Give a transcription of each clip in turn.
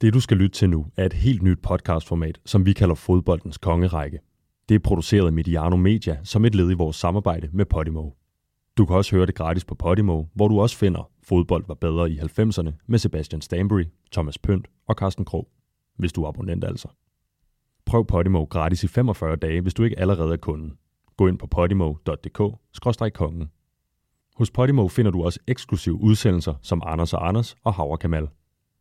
Det du skal lytte til nu er et helt nyt podcastformat, som vi kalder Fodboldens Kongerække. Det er produceret af Mediano Media som et led i vores samarbejde med Podimo. Du kan også høre det gratis på Podimo, hvor du også finder Fodbold var bedre i 90'erne med Sebastian Stanbury, Thomas Pønt og Carsten Krog, hvis du er abonnent altså. Prøv Podimo gratis i 45 dage, hvis du ikke allerede er kunde. Gå ind på podimo.dk-kongen. Hos Podimo finder du også eksklusive udsendelser som Anders og Anders og Havre Kamal.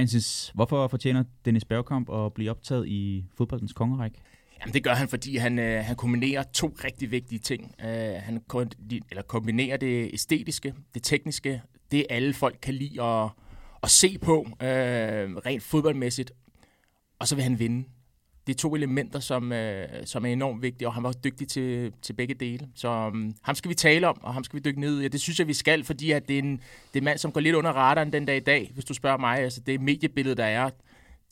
Francis, hvorfor fortjener Dennis Bergkamp at blive optaget i fodboldens kongerække? Jamen det gør han, fordi han, øh, han kombinerer to rigtig vigtige ting. Øh, han eller kombinerer det æstetiske, det tekniske, det alle folk kan lide at, at se på, øh, rent fodboldmæssigt. Og så vil han vinde det er to elementer, som, øh, som er enormt vigtige, og han var dygtig til, til begge dele. Så um, ham skal vi tale om, og ham skal vi dykke ned i. Ja, det synes jeg, vi skal, fordi at det, er en, det er en mand, som går lidt under radaren den dag i dag, hvis du spørger mig. Altså, det mediebillede, der er,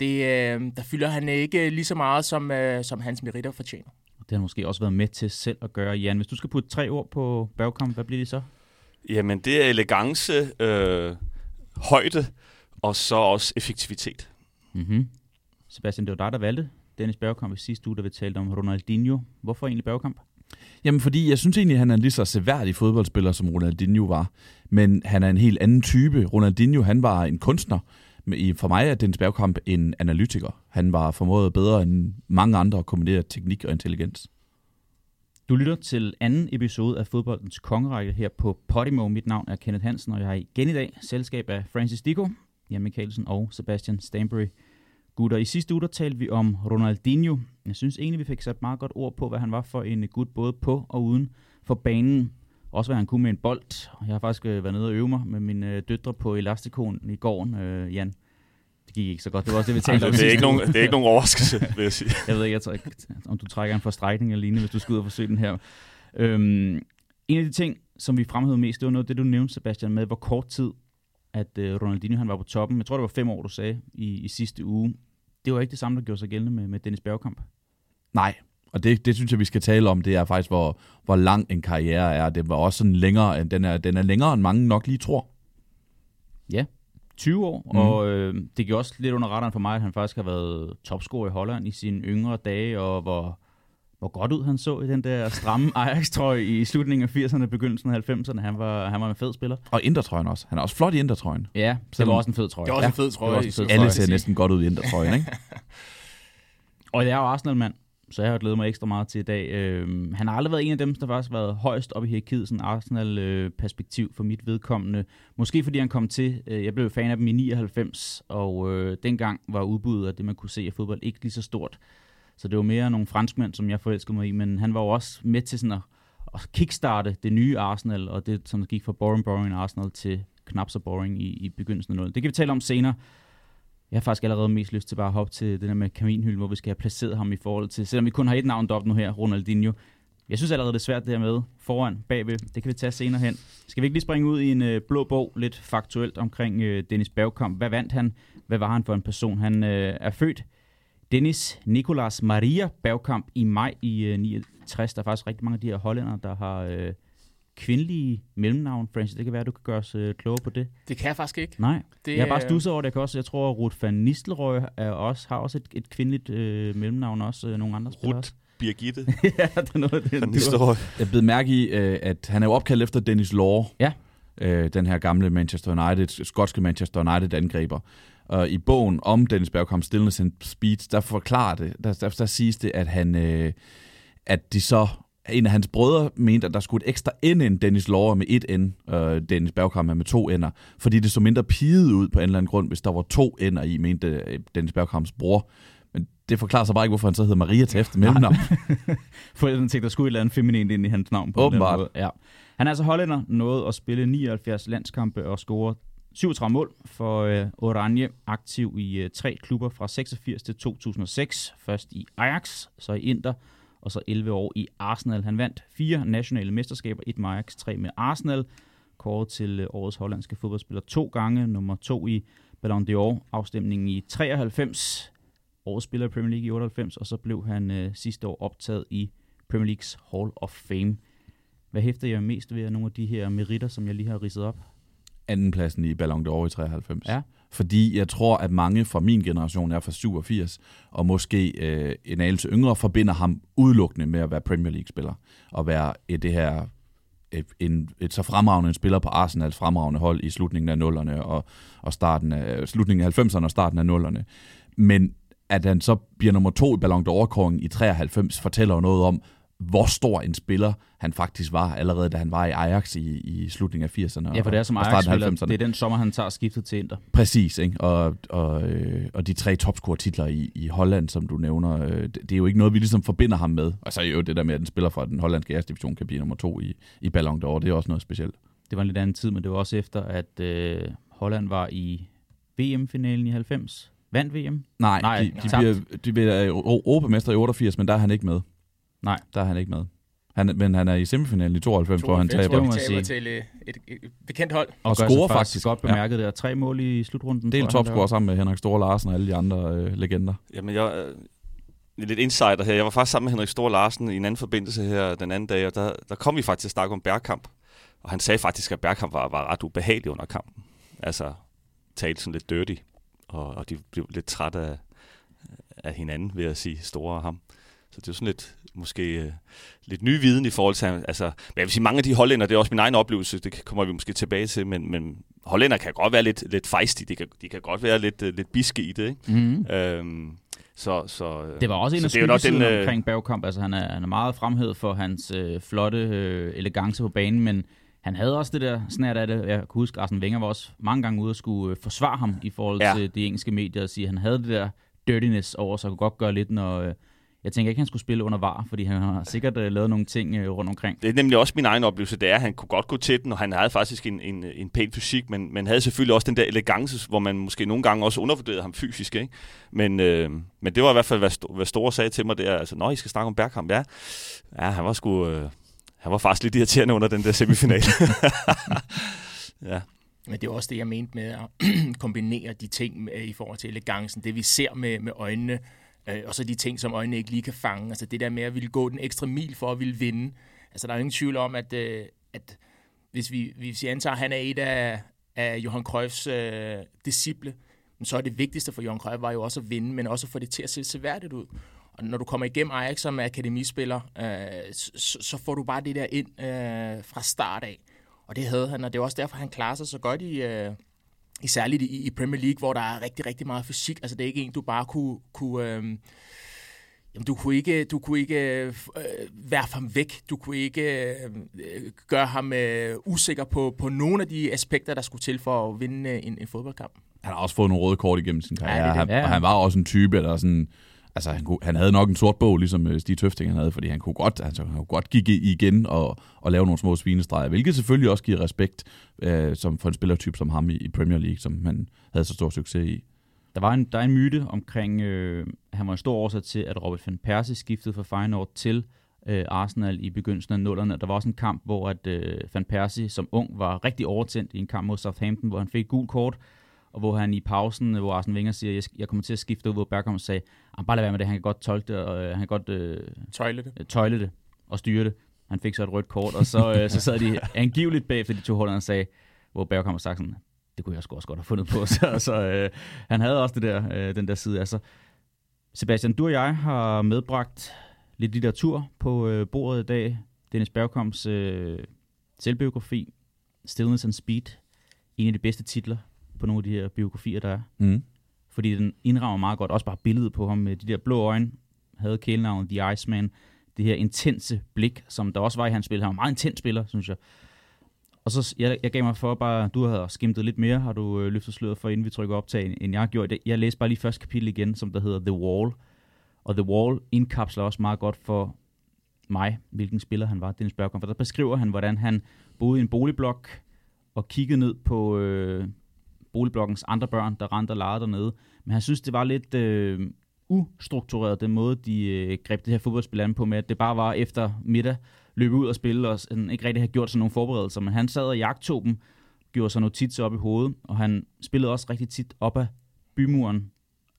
det, øh, der fylder han ikke lige så meget, som, øh, som hans meritter fortjener. Det har måske også været med til selv at gøre, Jan. Hvis du skal putte tre ord på Bergkamp, hvad bliver det så? Jamen, det er elegance, øh, højde, og så også effektivitet. Mm-hmm. Sebastian, det var dig, der valgte Dennis Bergkamp i sidste uge, da vi talte om Ronaldinho. Hvorfor egentlig Bergkamp? Jamen, fordi jeg synes egentlig, at han er en lige så seværdig fodboldspiller, som Ronaldinho var. Men han er en helt anden type. Ronaldinho, han var en kunstner. For mig er Dennis Bergkamp en analytiker. Han var formået bedre end mange andre at kombinere teknik og intelligens. Du lytter til anden episode af fodboldens kongerække her på Podimo. Mit navn er Kenneth Hansen, og jeg har igen i dag selskab af Francis Dico, Jan Mikkelsen og Sebastian Stanbury. Gutter, i sidste uge der talte vi om Ronaldinho. Jeg synes egentlig, vi fik sat meget godt ord på, hvad han var for en gut, både på og uden for banen. Også hvad han kunne med en bold. Jeg har faktisk øh, været nede og øve mig med mine øh, døtre på Elastikon i går, øh, Jan. Det gik ikke så godt. Det var også det, vi talte om. Det er, ikke nogen, det er ikke nogen overraskelse, vil jeg sige. jeg ved ikke, jeg tror, om du trækker en forstrækning eller lignende, hvis du skal ud og forsøge den her. Øhm, en af de ting, som vi fremhævede mest, det var noget det, du nævnte, Sebastian, med hvor kort tid, at øh, Ronaldinho han var på toppen. Jeg tror, det var fem år, du sagde, i, i sidste uge det var ikke det samme, der gjorde sig gældende med, med Dennis Bergkamp. Nej, og det, det synes jeg, vi skal tale om. Det er faktisk, hvor, hvor lang en karriere er. Det var også sådan længere, den er, den er længere, end mange nok lige tror. Ja, 20 år, mm. og øh, det giver også lidt under radaren for mig, at han faktisk har været topscorer i Holland i sine yngre dage, og hvor hvor godt ud han så i den der stramme Ajax-trøje i slutningen af 80'erne, begyndelsen af 90'erne. Han var, han var en fed spiller. Og indertrøjen også. Han er også flot i indertrøjen. Ja, det var også en fed trøje. Det var også ja, en fed trøje. En fed trøje. Alle ser næsten godt ud i indertrøjen, ikke? og det er jo Arsenal-mand, så jeg har glædet mig ekstra meget til i dag. Øh, han har aldrig været en af dem, der faktisk har været højst op i hierarkiet, sådan Arsenal-perspektiv for mit vedkommende. Måske fordi han kom til, øh, jeg blev fan af dem i 99, og øh, dengang var udbuddet af det, man kunne se af fodbold, ikke lige så stort. Så det var mere nogle franskmænd, som jeg forelskede mig i, men han var jo også med til sådan at, at kickstarte det nye Arsenal, og det som gik fra boring, boring Arsenal til knap så boring i, i begyndelsen af noget. Det kan vi tale om senere. Jeg har faktisk allerede mest lyst til bare at hoppe til det der med kaminhylden, hvor vi skal have placeret ham i forhold til, selvom vi kun har et navn op nu her, Ronaldinho. Jeg synes allerede, det er svært det her med foran, bagved. Det kan vi tage senere hen. Skal vi ikke lige springe ud i en øh, blå bog, lidt faktuelt omkring øh, Dennis Bergkamp. Hvad vandt han? Hvad var han for en person? Han øh, er født Dennis Nicolas Maria Bergkamp i maj i øh, 69. Der er faktisk rigtig mange af de her hollændere, der har øh, kvindelige mellemnavn, Francis. Det kan være, at du kan gøre os øh, klogere på det. Det kan jeg faktisk ikke. Nej, det, jeg har bare stusset over det. Jeg, kan også, jeg tror, at Ruth van Nistelrooy er også, har også et, et kvindeligt øh, mellemnavn, også øh, nogle andre spillere. Ruth Birgitte. ja, det er noget af det. Jeg blev mærke i, øh, at han er jo opkaldt efter Dennis Law. Ja. øh, den her gamle Manchester United, skotske Manchester United-angriber. Og i bogen om Dennis Bergkamp, Stillness and Speed, der forklarer det, der, der, der siges det, at han, øh, at de så en af hans brødre mente, at der skulle et ekstra N end Dennis Lore med et N, øh, Dennis Bergkamp med to N'er, fordi det så mindre piget ud på en eller anden grund, hvis der var to N'er i, mente øh, Dennis Bergkamps bror. Men det forklarer så bare ikke, hvorfor han så hedder Maria til efter mellemnavn. Forældrene tænkte, der skulle et eller andet feminint ind i hans navn. På Åbenbart. måde. Ja. Han er altså hollænder, nåede at spille 79 landskampe og score 37 mål for øh, Oranje, aktiv i øh, tre klubber fra 86 til 2006. Først i Ajax, så i Inter, og så 11 år i Arsenal. Han vandt fire nationale mesterskaber, et med Ajax, tre med Arsenal. Kåret til øh, årets hollandske fodboldspiller to gange, nummer to i Ballon d'Or, afstemningen i 93. Årets spiller i Premier League i 98, og så blev han øh, sidste år optaget i Premier Leagues Hall of Fame. Hvad hæfter jeg mest ved af nogle af de her meritter, som jeg lige har ridset op? Andenpladsen i Ballon d'Or i 93. Ja. Fordi jeg tror, at mange fra min generation er fra 87, og måske øh, en anelse yngre, forbinder ham udelukkende med at være Premier League-spiller. Og være et, det her et, en, et så fremragende spiller på Arsenals fremragende hold i slutningen af nullerne og, og starten af, slutningen af 90'erne og starten af nullerne. Men at han så bliver nummer to i Ballon d'Or-kåringen i 93, fortæller jo noget om, hvor stor en spiller han faktisk var, allerede da han var i Ajax i, i slutningen af 80'erne Ja, for det er som Ajax-spiller. 90'erne. Det er den sommer, han tager skiftet til Inter. Præcis, ikke? Og, og, øh, og de tre topscore-titler i, i Holland, som du nævner, øh, det, er jo ikke noget, vi ligesom forbinder ham med. Og så er jo det der med, at en spiller fra den hollandske æres division kan blive nummer to i, i Ballon d'Or, det er også noget specielt. Det var en lidt anden tid, men det var også efter, at øh, Holland var i VM-finalen i 90. Vandt VM? Nej, Nej, de, de, bliver, de bliver europamester i 88, men der er han ikke med. Nej. Der er han ikke med. Han, men han er i semifinalen i 92, hvor han 92, taber. man de taber sige. til øh, et, et, et bekendt hold. Og gør scorer faktisk. Godt bemærket ja. der. Tre mål i slutrunden. Del tror jeg, han topscorer sammen med Henrik Store Larsen og alle de andre øh, legender. Jamen, jeg øh, lidt insider her. Jeg var faktisk sammen med Henrik Stor Larsen i en anden forbindelse her den anden dag, og der, der kom vi faktisk til at snakke om Bærkamp. Og han sagde faktisk, at Bærkamp var, var ret ubehagelig under kampen. Altså, talte sådan lidt dirty, og, og de blev lidt træt af, af hinanden, ved at sige Store og ham. Så det er sådan lidt, måske øh, lidt ny viden i forhold til, altså, men jeg vil sige, mange af de hollænder, det er også min egen oplevelse, det kommer vi måske tilbage til, men, men hollænder kan godt være lidt, lidt fejstige, de kan, de kan godt være lidt, øh, lidt biske i det, ikke? Mm-hmm. Øhm, så, så, Det var også en af er den, øh, omkring Bergkamp. Altså, han, er, han er meget fremhævet for hans øh, flotte øh, elegance på banen, men han havde også det der snært af det. Jeg kan huske, Arsene Wenger var også mange gange ude og skulle øh, forsvare ham i forhold ja. til de engelske medier og sige, at han havde det der dirtiness over sig, og kunne godt gøre lidt, når... Øh, jeg tænker ikke, han skulle spille under var, fordi han har sikkert øh, lavet nogle ting øh, rundt omkring. Det er nemlig også min egen oplevelse, det er, at han kunne godt gå til den, og han havde faktisk en, en, en pæn fysik, men, men havde selvfølgelig også den der elegance, hvor man måske nogle gange også undervurderede ham fysisk. Ikke? Men, øh, men det var i hvert fald, hvad, hvad Store sagde til mig der, altså, når I skal snakke om Bergkamp, ja, ja han var sgu... Øh, han var faktisk lidt irriterende under den der semifinal. ja. Men det er også det, jeg mente med at kombinere de ting med, i forhold til elegancen. Det vi ser med, med øjnene, øh, og så de ting, som øjnene ikke lige kan fange. Altså det der med at ville gå den ekstra mil for at ville vinde. Altså der er jo ingen tvivl om, at, øh, at hvis vi, hvis vi antager, at han er et af, af Johan Cruyffs øh, disciple, så er det vigtigste for Johan Cruyff var jo også at vinde, men også at få det til at se seværdigt ud. Og når du kommer igennem Ajax som akademispiller, øh, så, så får du bare det der ind øh, fra start af. Og det havde han, og det er også derfor, han klarer sig så godt i, øh, særligt i, i Premier League, hvor der er rigtig, rigtig meget fysik. Altså det er ikke en, du bare kunne... kunne øh, Jamen, du kunne ikke, du kunne ikke øh, værfe ham væk. Du kunne ikke øh, gøre ham øh, usikker på, på nogle af de aspekter, der skulle til for at vinde øh, en, en fodboldkamp. Han har også fået nogle røde kort igennem sin karriere. Ja, det han, det. Ja, ja. og han var også en type, der sådan... Altså, han, kunne, han havde nok en sort bog, ligesom øh, Stig Tøfting han havde, fordi han kunne godt, altså, han kunne godt gik igen og, og lave nogle små svinestreger, hvilket selvfølgelig også giver respekt øh, som, for en spillertype som ham i, i Premier League, som han havde så stor succes i. Der var en, der er en myte omkring, øh, han var en stor årsag til, at Robert van Persie skiftede fra Feyenoord til øh, Arsenal i begyndelsen af nullerne. Der var også en kamp, hvor at, øh, van Persie som ung var rigtig overtændt i en kamp mod Southampton, hvor han fik gul gult kort, og hvor han i pausen, øh, hvor Arsene Wenger siger, jeg, jeg kommer til at skifte ud, hvor Bergkamp sagde, "Ah, bare lad være med det, han kan godt tolke det, og øh, han kan godt øh, Tøjle det. tøjle det og styre det. Han fik så et rødt kort, og så, øh, så sad de angiveligt bagefter de to holder og sagde, hvor Bergkamp sagt sådan, det kunne jeg sgu også godt have fundet på. Så, så øh, han havde også det der, øh, den der side sig. Sebastian, du og jeg har medbragt lidt litteratur på øh, bordet i dag. Dennis Bergkamps øh, selvbiografi. Stillness and Speed, en af de bedste titler på nogle af de her biografier, der er. Mm. Fordi den indrammer meget godt, også bare billedet på ham med de der blå øjne, havde kælenavnet The Iceman, det her intense blik, som der også var i hans spil. Han var en meget intens spiller, synes jeg. Og så jeg, jeg gav mig for bare, du har skimtet lidt mere, har du øh, løftet sløret for, inden vi trykker optag, end jeg har gjort. Jeg læste bare lige første kapitel igen, som der hedder The Wall. Og The Wall indkapsler også meget godt for mig, hvilken spiller han var, Dennis Bergkamp. For der beskriver han, hvordan han boede i en boligblok og kiggede ned på øh, boligblokkens andre børn, der rendte og legede dernede. Men han synes, det var lidt øh, ustruktureret, den måde, de øh, greb det her fodboldspil an på, med at det bare var efter middag, løbe ud og spille, og sådan, ikke rigtig have gjort sådan nogle forberedelser. Men han sad og jagtog dem, gjorde sig notitser op i hovedet, og han spillede også rigtig tit op af bymuren,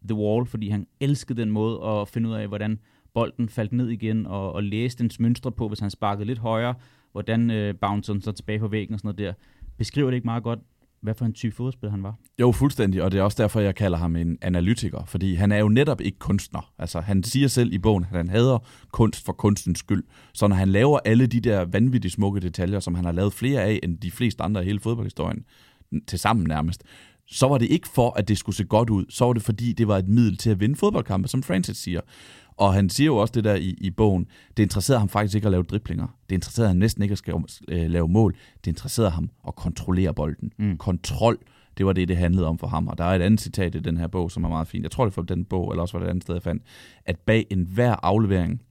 The Wall, fordi han elskede den måde at finde ud af, hvordan bolden faldt ned igen, og, og læste dens mønstre på, hvis han sparkede lidt højere, hvordan øh, bouncede den så tilbage på væggen og sådan noget der. Beskriver det ikke meget godt, hvad for en type fodboldspiller han var? Jo, fuldstændig, og det er også derfor, jeg kalder ham en analytiker, fordi han er jo netop ikke kunstner. Altså, han siger selv i bogen, at han hader kunst for kunstens skyld. Så når han laver alle de der vanvittigt smukke detaljer, som han har lavet flere af end de fleste andre i hele fodboldhistorien, til sammen nærmest, så var det ikke for, at det skulle se godt ud. Så var det, fordi det var et middel til at vinde fodboldkampe, som Francis siger. Og han siger jo også det der i, i bogen, det interesserede ham faktisk ikke at lave driblinger. Det interesserede ham næsten ikke at skal, øh, lave mål. Det interesserede ham at kontrollere bolden. Mm. Kontrol, det var det, det handlede om for ham. Og der er et andet citat i den her bog, som er meget fint. Jeg tror, det var den bog, eller også var det et andet sted, jeg fandt, at bag enhver aflevering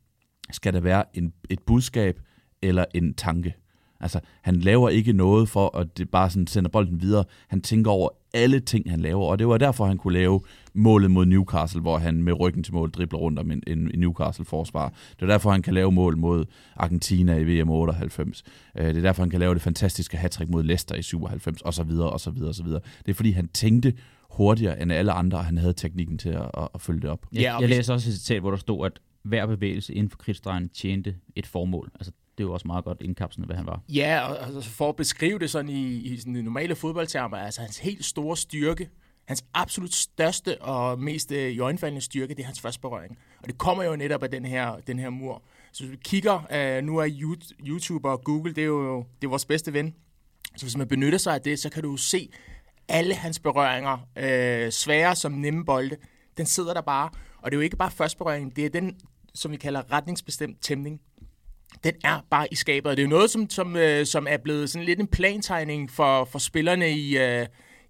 skal der være en, et budskab eller en tanke. Altså, han laver ikke noget for, at det bare sådan sender bolden videre. Han tænker over alle ting, han laver, og det var derfor, han kunne lave målet mod Newcastle, hvor han med ryggen til mål dribler rundt om en, en, en Newcastle-forsvar. Det er derfor, han kan lave mål mod Argentina i VM 98. Øh, det er derfor, han kan lave det fantastiske hattrick mod Leicester i 97, og så videre, og så videre, og så videre. Det er fordi, han tænkte hurtigere end alle andre, og han havde teknikken til at, at, at følge det op. Jeg, ja, jeg læser også et citat, hvor der stod, at hver bevægelse inden for kridtstregen tjente et formål. Altså, det er jo også meget godt indkapslende, hvad han var. Ja, og altså for at beskrive det sådan i, i sådan normale fodboldtermer, altså hans helt store styrke, hans absolut største og mest øh, styrke, det er hans første berøring. Og det kommer jo netop af den her, den her mur. Så hvis vi kigger, øh, nu er YouTube og Google, det er jo det er vores bedste ven. Så hvis man benytter sig af det, så kan du se alle hans berøringer, øh, svære som nemme bolde, den sidder der bare. Og det er jo ikke bare første berøring, det er den, som vi kalder retningsbestemt tæmning den er bare i skabet. Det er jo noget, som, som, øh, som er blevet sådan lidt en plantegning for, for spillerne i, øh,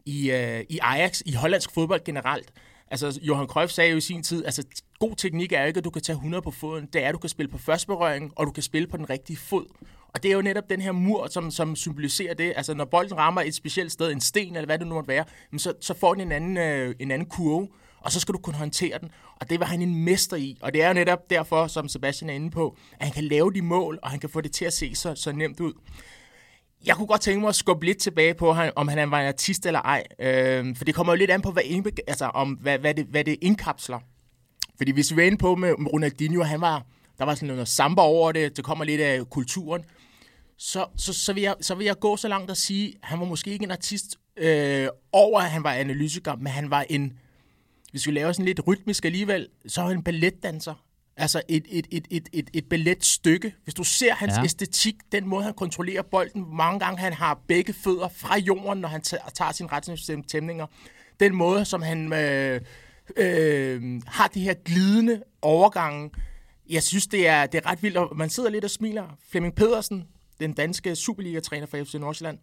i, øh, i Ajax, i hollandsk fodbold generelt. Altså, Johan Cruyff sagde jo i sin tid, altså, god teknik er jo ikke, at du kan tage 100 på foden. Det er, at du kan spille på første berøring, og du kan spille på den rigtige fod. Og det er jo netop den her mur, som, som symboliserer det. Altså, når bolden rammer et specielt sted, en sten, eller hvad det nu måtte være, så, så får den en anden, øh, en anden kurve og så skal du kunne håndtere den. Og det var han en mester i. Og det er jo netop derfor, som Sebastian er inde på, at han kan lave de mål, og han kan få det til at se så, så nemt ud. Jeg kunne godt tænke mig at skubbe lidt tilbage på, om han var en artist eller ej. Øh, for det kommer jo lidt an på, hvad, altså, om, hvad, hvad, det, hvad det indkapsler. Fordi hvis vi er inde på med Ronaldinho, han var, der var sådan noget samba over det, det kommer lidt af kulturen. Så, så, så, vil jeg, så vil jeg gå så langt at sige, at han var måske ikke en artist øh, over, at han var analytiker, men han var en hvis vi laver sådan lidt rytmisk alligevel, så er han en balletdanser. Altså et, et, et, et, et, et balletstykke. Hvis du ser hans ja. æstetik, den måde han kontrollerer bolden, mange gange han har begge fødder fra jorden, når han tager sine retningstæmninger. Den måde, som han øh, øh, har de her glidende overgange. Jeg synes, det er, det er ret vildt, og man sidder lidt og smiler. Flemming Pedersen, den danske Superliga-træner for FC Nordsjælland,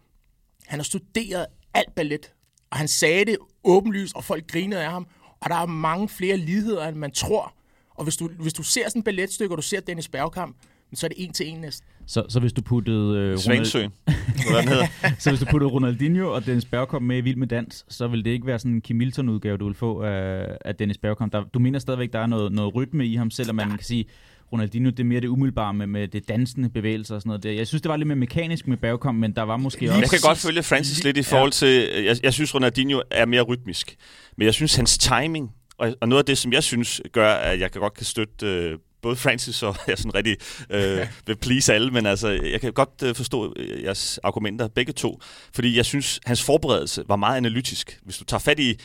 han har studeret alt ballet, og han sagde det åbenlyst, og folk grinede af ham. Og der er mange flere ligheder, end man tror. Og hvis du, hvis du ser sådan et balletstykke, og du ser Dennis Bergkamp, så er det en til en næsten. Så, så hvis du puttede... Øh, Svangsø. Ronald... så hvis du puttede Ronaldinho og Dennis Bergkamp med i Vild med Dans, så vil det ikke være sådan en Kim Milton-udgave, du vil få af, af Dennis Bergkamp. Der, du mener stadigvæk, der er noget, noget rytme i ham, selvom man kan sige, Ronaldinho, det er mere det umiddelbare med, med det dansende bevægelser og sådan noget. Jeg synes, det var lidt mere mekanisk med Bergkamp, men der var måske også... Jeg kan godt følge Francis lidt i forhold til... Jeg, jeg synes, Ronaldinho er mere rytmisk. Men jeg synes, hans timing, og, og noget af det, som jeg synes gør, at jeg kan godt kan støtte øh, både Francis og jeg sådan rigtig øh, vil please alle, men altså, jeg kan godt øh, forstå øh, jeres argumenter, begge to, fordi jeg synes, hans forberedelse var meget analytisk. Hvis du tager fat i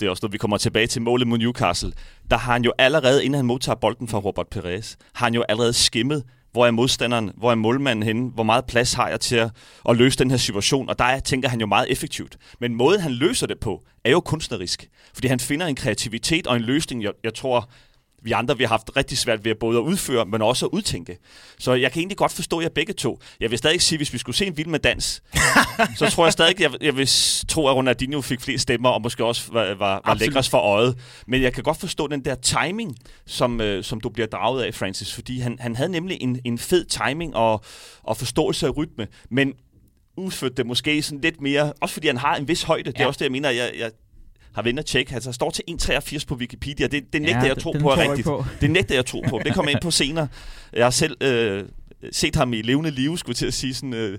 det er også noget, vi kommer tilbage til målet mod Newcastle, der har han jo allerede, inden han modtager bolden fra Robert Perez, har han jo allerede skimmet hvor er modstanderen, hvor er målmanden henne, hvor meget plads har jeg til at, at løse den her situation, og der tænker han jo meget effektivt. Men måden han løser det på, er jo kunstnerisk, fordi han finder en kreativitet og en løsning, jeg, jeg tror, vi andre vi har haft rigtig svært ved at både at udføre, men også at udtænke. Så jeg kan egentlig godt forstå jer begge to. Jeg vil stadig sige, hvis vi skulle se en vild med dans, så tror jeg stadig, jeg, jeg vil tro, at Ronaldinho fik flere stemmer, og måske også var, var, var lækres for øjet. Men jeg kan godt forstå den der timing, som, øh, som du bliver draget af, Francis, fordi han, han havde nemlig en, en fed timing og, og forståelse af rytme, men udførte det måske sådan lidt mere, også fordi han har en vis højde. Ja. Det er også det, jeg mener, jeg, jeg har været inde og tjekke. Altså, står til 1,83 på Wikipedia. Det, det nægter ja, jeg tro på er rigtigt. På. Det nægter jeg tro på. Det kommer ind på senere. Jeg har selv øh, set ham i levende liv, skulle til at sige sådan... Øh,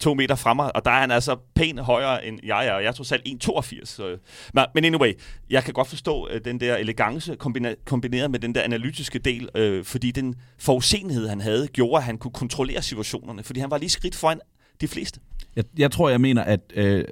to meter fra mig, og der er han altså pænt højere end jeg er, og jeg tror selv 1,82. Men, men anyway, jeg kan godt forstå uh, den der elegance kombina- kombineret med den der analytiske del, uh, fordi den forudsenhed, han havde, gjorde, at han kunne kontrollere situationerne, fordi han var lige skridt foran de fleste. Jeg, jeg tror, jeg mener, at øh,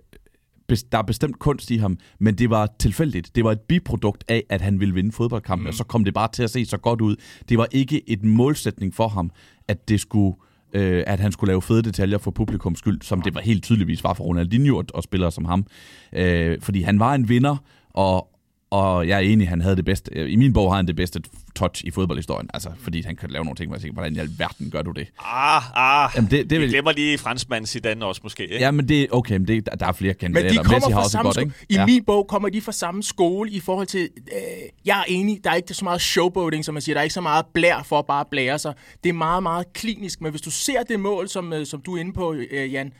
der er bestemt kunst i ham, men det var tilfældigt. Det var et biprodukt af, at han ville vinde fodboldkampen, mm. og så kom det bare til at se så godt ud. Det var ikke et målsætning for ham, at det skulle øh, at han skulle lave fede detaljer for publikums skyld, som det var helt tydeligvis var for Ronaldinho og, og spillere som ham. Øh, fordi han var en vinder, og, og jeg er enig, han havde det bedste. I min bog har han det bedste touch i fodboldhistorien. Altså, fordi han kan lave nogle ting, hvor jeg tænker, hvordan i alverden gør du det? Ah, ah. Jamen, det, det vil... glemmer lige franskmanden Zidane også måske. Ikke? Ja, men det, okay, men det, der er flere kandidater. Men de kommer fra samme godt, ikke? I ja. min bog kommer de fra samme skole i forhold til, øh, jeg er enig, der er ikke så meget showboating, som man siger. Der er ikke så meget blær for at bare blære sig. Det er meget, meget klinisk. Men hvis du ser det mål, som, øh, som du er inde på, øh, Jan,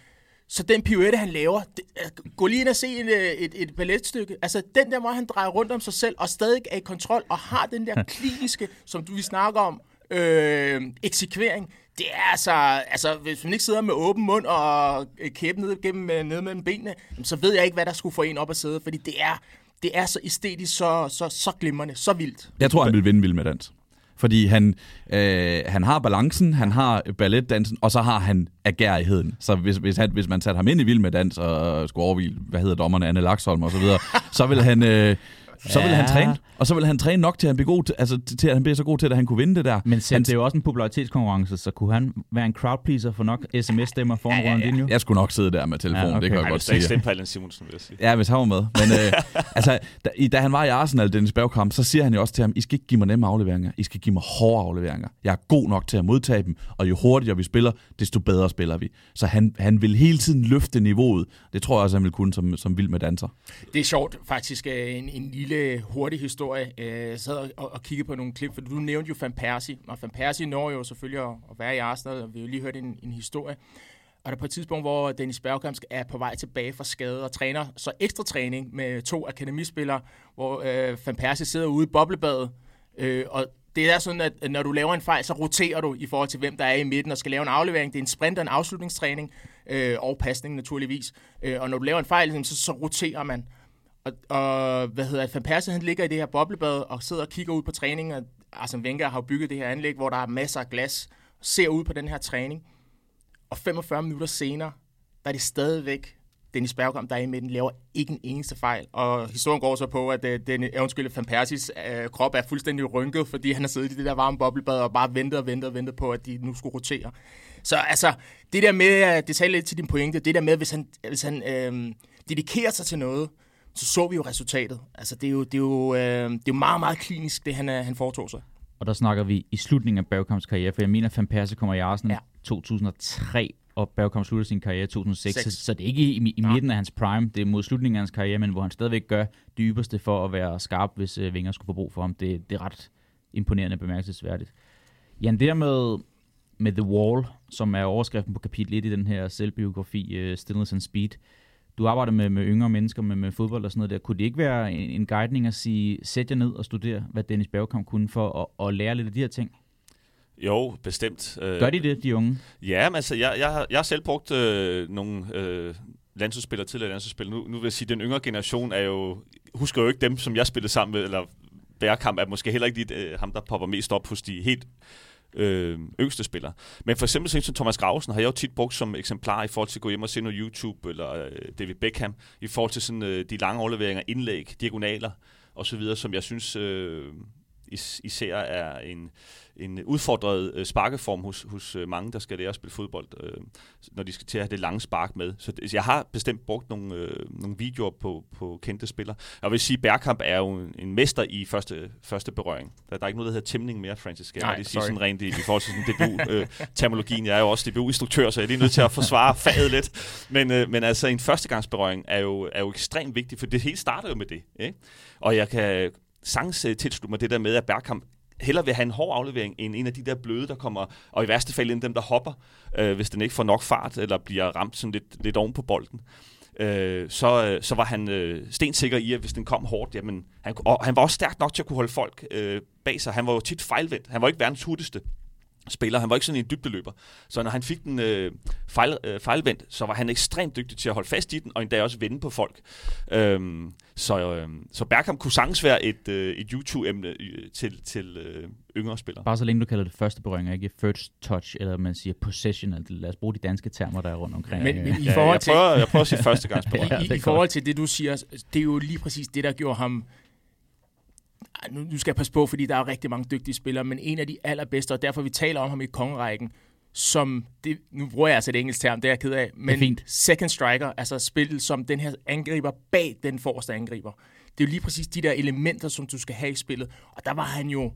så den pirouette, han laver, det, gå lige ind og se et, øh, et, et balletstykke. Altså, den der, hvor han drejer rundt om sig selv, og stadig er i kontrol, og har den der kliniske, som du vi snakker om, øh, eksekvering, det er altså, altså, hvis man ikke sidder med åben mund og kæben ned, gennem, øh, ned mellem benene, så ved jeg ikke, hvad der skulle få en op at sidde, fordi det er, det er så æstetisk, så, så, så glimrende, så vildt. Jeg tror, han vil vinde Vild med Dans. Fordi han, øh, han har balancen, han har balletdansen, og så har han agerigheden. Så hvis, hvis, han, hvis man satte ham ind i vild med dans og skulle overvile, hvad hedder dommerne, Anne Laksholm og så videre, så vil han... Øh, så vil han træne, og så vil han træne nok til, at han bliver, god til, altså, til, at han bliver så god til, at han kunne vinde det der. Men selv, han, det er jo også en popularitetskonkurrence, så kunne han være en crowd pleaser for nok sms-stemmer foran ja, ja, ja. Ronaldinho? Jeg skulle nok sidde der med telefonen, ja, okay. det kan jeg, jeg godt sige. Jeg på Allen Simonsen, vil jeg sige. Ja, hvis han var med. Men øh, altså, da, da, han var i Arsenal, Dennis Bergkamp, så siger han jo også til ham, I skal ikke give mig nemme afleveringer, I skal give mig hårde afleveringer. Jeg er god nok til at modtage dem, og jo hurtigere vi spiller, desto bedre spiller vi. Så han, han vil hele tiden løfte niveauet. Det tror jeg også, han vil kunne som, som vild med danser. Det er sjovt, faktisk en, en lille hurtig historie historie. Jeg sad og, og kiggede på nogle klip, for du nævnte jo Van Persie, og Van Persie når jo selvfølgelig at, at være i Arsenal, og vi har jo lige hørt en, en historie. Og der er på et tidspunkt, hvor Dennis Bergkamp er på vej tilbage fra skade og træner så ekstra træning med to akademispillere, hvor øh, Van Persie sidder ude i boblebadet, øh, og det er sådan, at når du laver en fejl, så roterer du i forhold til, hvem der er i midten og skal lave en aflevering. Det er en sprint og en afslutningstræning, øh, og pasning naturligvis. Øh, og når du laver en fejl, så, så roterer man. Og, og hvad hedder Van Persie, han ligger i det her boblebad og sidder og kigger ud på træningen. Arsene Wenger har bygget det her anlæg, hvor der er masser af glas, ser ud på den her træning. Og 45 minutter senere, der er det stadigvæk Dennis Bergkamp, der er i midten, laver ikke en eneste fejl. Og historien går så på, at øh, den, undskyld, Van Persis øh, krop er fuldstændig rynket, fordi han har siddet i det der varme boblebad og bare ventet og ventet og ventet på, at de nu skulle rotere. Så altså, det der med, det taler lidt til din pointe, det der med, hvis han, hvis han øh, dedikerer sig til noget, så så vi jo resultatet. Altså, det er jo, det er jo, øh, det er jo meget, meget klinisk, det han, øh, han foretog sig. Og der snakker vi i slutningen af Bergkamps karriere, for jeg mener, at Van Persie kommer i Arsenal ja. 2003, og Bergkamp slutter sin karriere i 2006, så, så det er ikke i, i midten af hans prime, det er mod slutningen af hans karriere, men hvor han stadigvæk gør det ypperste for at være skarp, hvis uh, Wenger skulle få brug for ham. Det, det er ret imponerende bemærkelsesværdigt. Jan, det med, med The Wall, som er overskriften på kapitel 1 i den her selvbiografi, uh, Stillness and Speed, du arbejder med, med yngre mennesker, med, med fodbold og sådan noget der. Kunne det ikke være en, en guidning at sige, sæt jer ned og studere, hvad Dennis Bergkamp kunne for at, at lære lidt af de her ting? Jo, bestemt. Øh, Gør de det, de unge? Ja, men altså, jeg, jeg, jeg har selv brugt øh, nogle øh, landsholdsspillere, tidligere landsholdsspillere. Nu, nu vil jeg sige, at den yngre generation er jo, husker jo ikke dem, som jeg spillede sammen med, eller Bergkamp er måske heller ikke lige, øh, ham, der popper mest op hos de helt øh, yngste spiller. Men for eksempel som Thomas Grausen har jeg jo tit brugt som eksemplar i forhold til at gå hjem og se noget YouTube, eller øh, David Beckham, i forhold til sådan, øh, de lange overleveringer, indlæg, diagonaler osv., som jeg synes... Øh, is, især er en, en udfordret øh, sparkeform hos, hos øh, mange, der skal lære at spille fodbold, øh, når de skal til at have det lange spark med. Så det, jeg har bestemt brugt nogle, øh, nogle videoer på, på kendte spillere. Jeg vil sige, at Bergkamp er jo en, en mester i første, første berøring. Der, der er ikke noget, der hedder tæmning mere, Francis. Skal jeg sige sorry. sådan rent i, i forhold til sådan DBU-terminologien. jeg er jo også DBU-instruktør, så jeg er lige nødt til at forsvare faget lidt. Men, øh, men altså, en førstegangsberøring er jo, er jo ekstremt vigtig, for det hele starter jo med det. Ikke? Og jeg kan sagtens øh, tilslutte mig det der med, at Bergkamp heller vil have en hård aflevering, end en af de der bløde, der kommer, og i værste fald end dem, der hopper, øh, hvis den ikke får nok fart, eller bliver ramt sådan lidt, lidt oven på bolden. Øh, så, øh, så var han øh, stensikker i, at hvis den kom hårdt, jamen, han, og han var også stærk nok til at kunne holde folk øh, bag sig. Han var jo tit fejlvendt. Han var ikke verdens hurtigste spiller. Han var ikke sådan en dybdeløber. Så når han fik den øh, fejl, øh, fejlvendt, så var han ekstremt dygtig til at holde fast i den, og endda også vende på folk. Øhm, så, øh, så Bergkamp kunne sagtens være et, øh, et YouTube-emne øh, til, til øh, yngre spillere. Bare så længe du kalder det første berøring, ikke first touch, eller man siger possession. Altså, lad os bruge de danske termer, der er rundt omkring. Men, men i Ja, forhold jeg, til... prøver, jeg prøver at sige. Ja, I, det er i, I forhold til det, du siger, det er jo lige præcis det, der gjorde ham... Nu, nu skal jeg passe på, fordi der er rigtig mange dygtige spillere, men en af de allerbedste, og derfor vi taler om ham i kongerækken, som, det, nu bruger jeg altså et engelsk term, det er jeg ked af, men fint. second striker, altså spillet som den her angriber bag den forreste angriber. Det er jo lige præcis de der elementer, som du skal have i spillet, og der var han jo,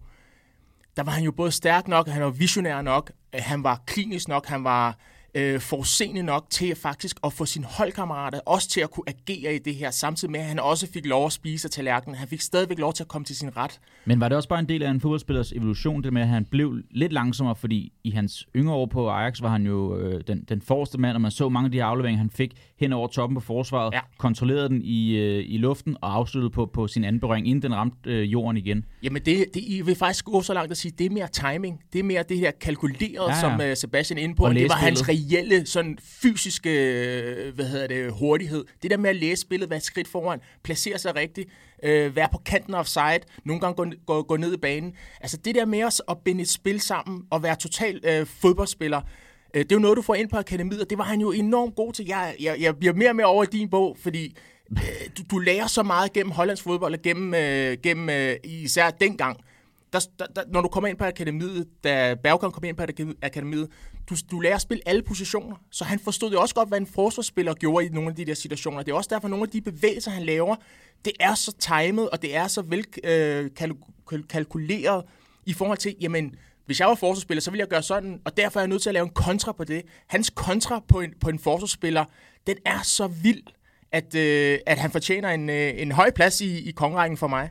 der var han jo både stærk nok, han var visionær nok, han var klinisk nok, han var øh, forseende nok til faktisk at få sin holdkammerater også til at kunne agere i det her, samtidig med at han også fik lov at spise af tallerkenen. Han fik stadigvæk lov til at komme til sin ret. Men var det også bare en del af en fodboldspillers evolution, det med, at han blev lidt langsommere, fordi i hans yngre år på Ajax var han jo øh, den, den forreste mand, og man så mange af de her afleveringer, han fik hen over toppen på forsvaret, Ja. kontrollerede den i, øh, i luften og afsluttede på, på sin anden berøring, inden den ramte øh, jorden igen. Jamen, det, det, I vil faktisk gå så langt at sige, det er mere timing. Det er mere det her kalkuleret, Ja, ja, som uh, Sebastian er inde på. Og Og det var hans reelle sådan, fysiske øh, hvad hedder det, hurtighed. Det der med at læse spillet, være skridt foran, placere sig rigtigt, øh, være på kanten af offside, nogle gange gå, gå, gå ned i banen. Altså det der med os at binde et spil sammen og være total øh, fodboldspiller, øh, Øh, det er jo noget, du får ind på akademiet, og det var han jo enormt god til. Jeg, jeg, jeg bliver mere og mere over i din bog, fordi øh, du, du lærer så meget gennem hollandsk fodbold, og gennem, øh, gennem øh, især dengang. Der, der, der, når du kommer ind på akademiet, da Bergkamp kom ind på akademi- akademiet, du, du lærer at spille alle positioner. Så han forstod jo også godt, hvad en forsvarsspiller gjorde i nogle af de der situationer. Det er også derfor, at nogle af de bevægelser, han laver, det er så timet, og det er så vel øh, kalk- kalk- kalkuleret i forhold til, jamen, hvis jeg var forsvarsspiller, så ville jeg gøre sådan, og derfor er jeg nødt til at lave en kontra på det. Hans kontra på en, på en forsvarsspiller, den er så vild, at, øh, at han fortjener en, øh, en høj plads i, i kongerækken for mig.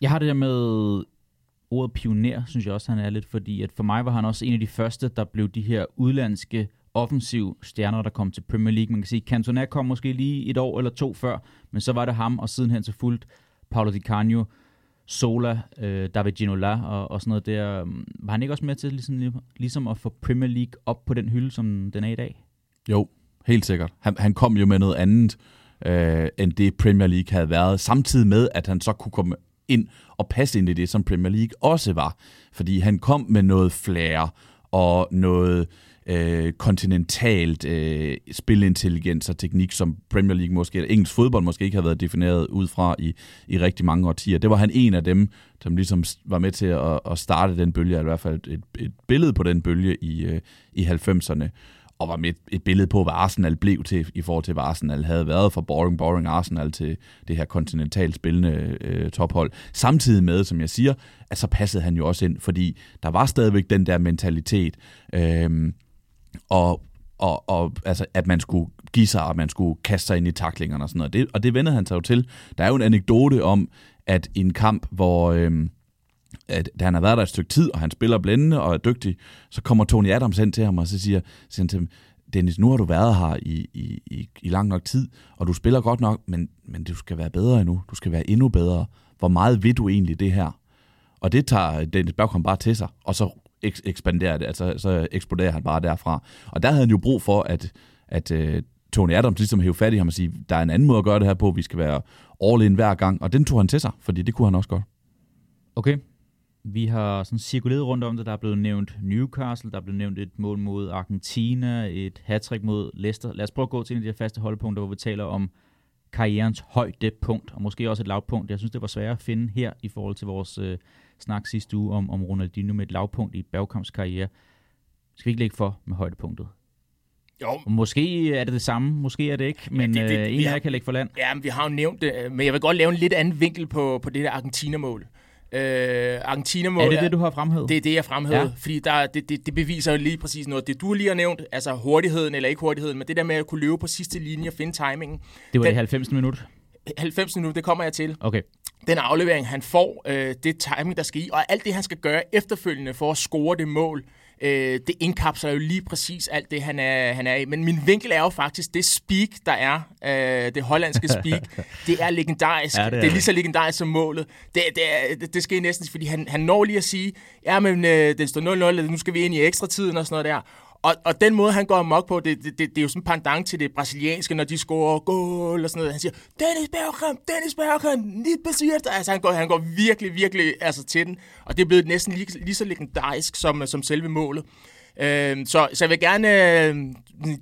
Jeg har det der med ordet pioner, synes jeg også, han er lidt, fordi at for mig var han også en af de første, der blev de her udlandske offensiv stjerner, der kom til Premier League. Man kan sige, Cantona kom måske lige et år eller to før, men så var det ham, og sidenhen så fuldt Paolo Di Canio, Sola, øh, David Ginola og, og sådan noget der. Var han ikke også med til ligesom, ligesom at få Premier League op på den hylde, som den er i dag? Jo, helt sikkert. Han, han kom jo med noget andet, øh, end det Premier League havde været, samtidig med, at han så kunne komme ind og passe ind i det, som Premier League også var. Fordi han kom med noget flair og noget øh, kontinentalt øh, spilintelligens og teknik, som Premier League måske, eller engelsk fodbold måske ikke har været defineret ud fra i, i rigtig mange årtier. Det var han en af dem, som ligesom var med til at, at starte den bølge, eller i hvert fald et, et billede på den bølge i, øh, i 90'erne og var med et, et billede på, hvad Arsenal blev til, i forhold til, hvad Arsenal havde været fra boring, boring Arsenal til det her kontinentalt spillende øh, tophold. Samtidig med, som jeg siger, at så passede han jo også ind, fordi der var stadigvæk den der mentalitet, øh, og, og, og altså, at man skulle give sig, og at man skulle kaste sig ind i taklingerne og sådan noget. Det, og det vendede han sig jo til. Der er jo en anekdote om, at i en kamp, hvor... Øh, at da han har været der et stykke tid, og han spiller blændende og er dygtig, så kommer Tony Adams hen til ham, og så siger, siger han til ham, Dennis, nu har du været her i, i, i, i lang nok tid, og du spiller godt nok, men, men du skal være bedre endnu. Du skal være endnu bedre. Hvor meget ved du egentlig det her? Og det tager Dennis Bergkamp bare til sig, og så eks- ekspanderer det, altså så eksploderer han bare derfra. Og der havde han jo brug for, at, at uh, Tony Adams ligesom hæve fat i ham og sige, der er en anden måde at gøre det her på, vi skal være all in hver gang, og den tog han til sig, fordi det kunne han også godt. Okay. Vi har sådan cirkuleret rundt om det. Der er blevet nævnt Newcastle, der er blevet nævnt et mål mod Argentina, et hattrick mod Leicester. Lad os prøve at gå til en af de her faste holdpunkter, hvor vi taler om karrierens højdepunkt, og måske også et lavpunkt. Jeg synes, det var svært at finde her i forhold til vores øh, snak sidste uge om, om Ronaldinho med et lavpunkt i Bergkamps karriere. Skal vi ikke lægge for med højdepunktet? Jo, måske er det det samme, måske er det ikke, men det- det- øh, en vi af jer kan lægge for land. Ja, men vi har jo nævnt det, øh, men jeg vil godt lave en lidt anden vinkel på, på det der Argentina-mål. Øh, Argentina-mål Er det det, du har fremhævet? Det er det, jeg fremhævede, Ja. ja. fordi der, det, det, det beviser jo lige præcis noget. Det du lige har nævnt, altså hurtigheden eller ikke hurtigheden, men det der med at kunne løbe på sidste linje og finde timingen. det var den- det 90. minut. 90 minutter, det kommer jeg til. Okay. Den aflevering, han får, øh, det timing, der skal i, og alt det, han skal gøre efterfølgende for at score det mål, øh, det indkapsler jo lige præcis alt det, han er, han er i. Men min vinkel er jo faktisk, det speak, der er, øh, det hollandske speak, det er legendarisk. Ja, det er det er lige så legendarisk som målet. Det, det, er, det, I næsten, fordi han, han når lige at sige, ja, men øh, den står 0-0, nu skal vi ind i ekstra tiden og sådan noget der. Og, og den måde, han går amok på, det, det, det, det er jo sådan en pendant til det brasilianske, når de scorer goal og sådan noget. Han siger, Dennis Bergkamp, Dennis Bergkamp, niet besyret. Altså, han går, han går virkelig, virkelig altså, til den. Og det er blevet næsten lige, lige så legendarisk som, som selve målet. Øh, så, så jeg vil gerne øh,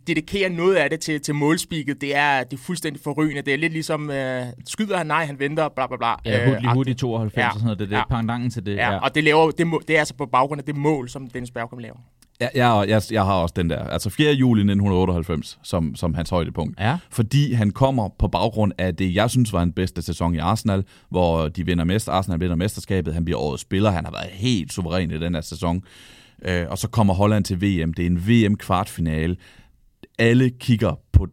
dedikere noget af det til, til målspeaket. Det er, det er fuldstændig forrygende. Det er lidt ligesom, øh, skyder han, nej, han venter, bla bla bla. Ja, Øh, Hudli Hud i 92 Ja. og sådan noget. Det er Ja. pendanten til det. Ja, og det, laver, det, det er altså på baggrund af det mål, som Dennis Bergkamp laver. Ja, jeg, jeg, jeg har også den der. Altså 4. juli 1998 som, som hans højdepunkt. Ja. Fordi han kommer på baggrund af det, jeg synes var en bedste sæson i Arsenal, hvor de vinder mester, Arsenal vinder mesterskabet, han bliver årets spiller, han har været helt suveræn i den her sæson. Øh, og så kommer Holland til VM. Det er en VM-kvartfinale. Alle kigger på,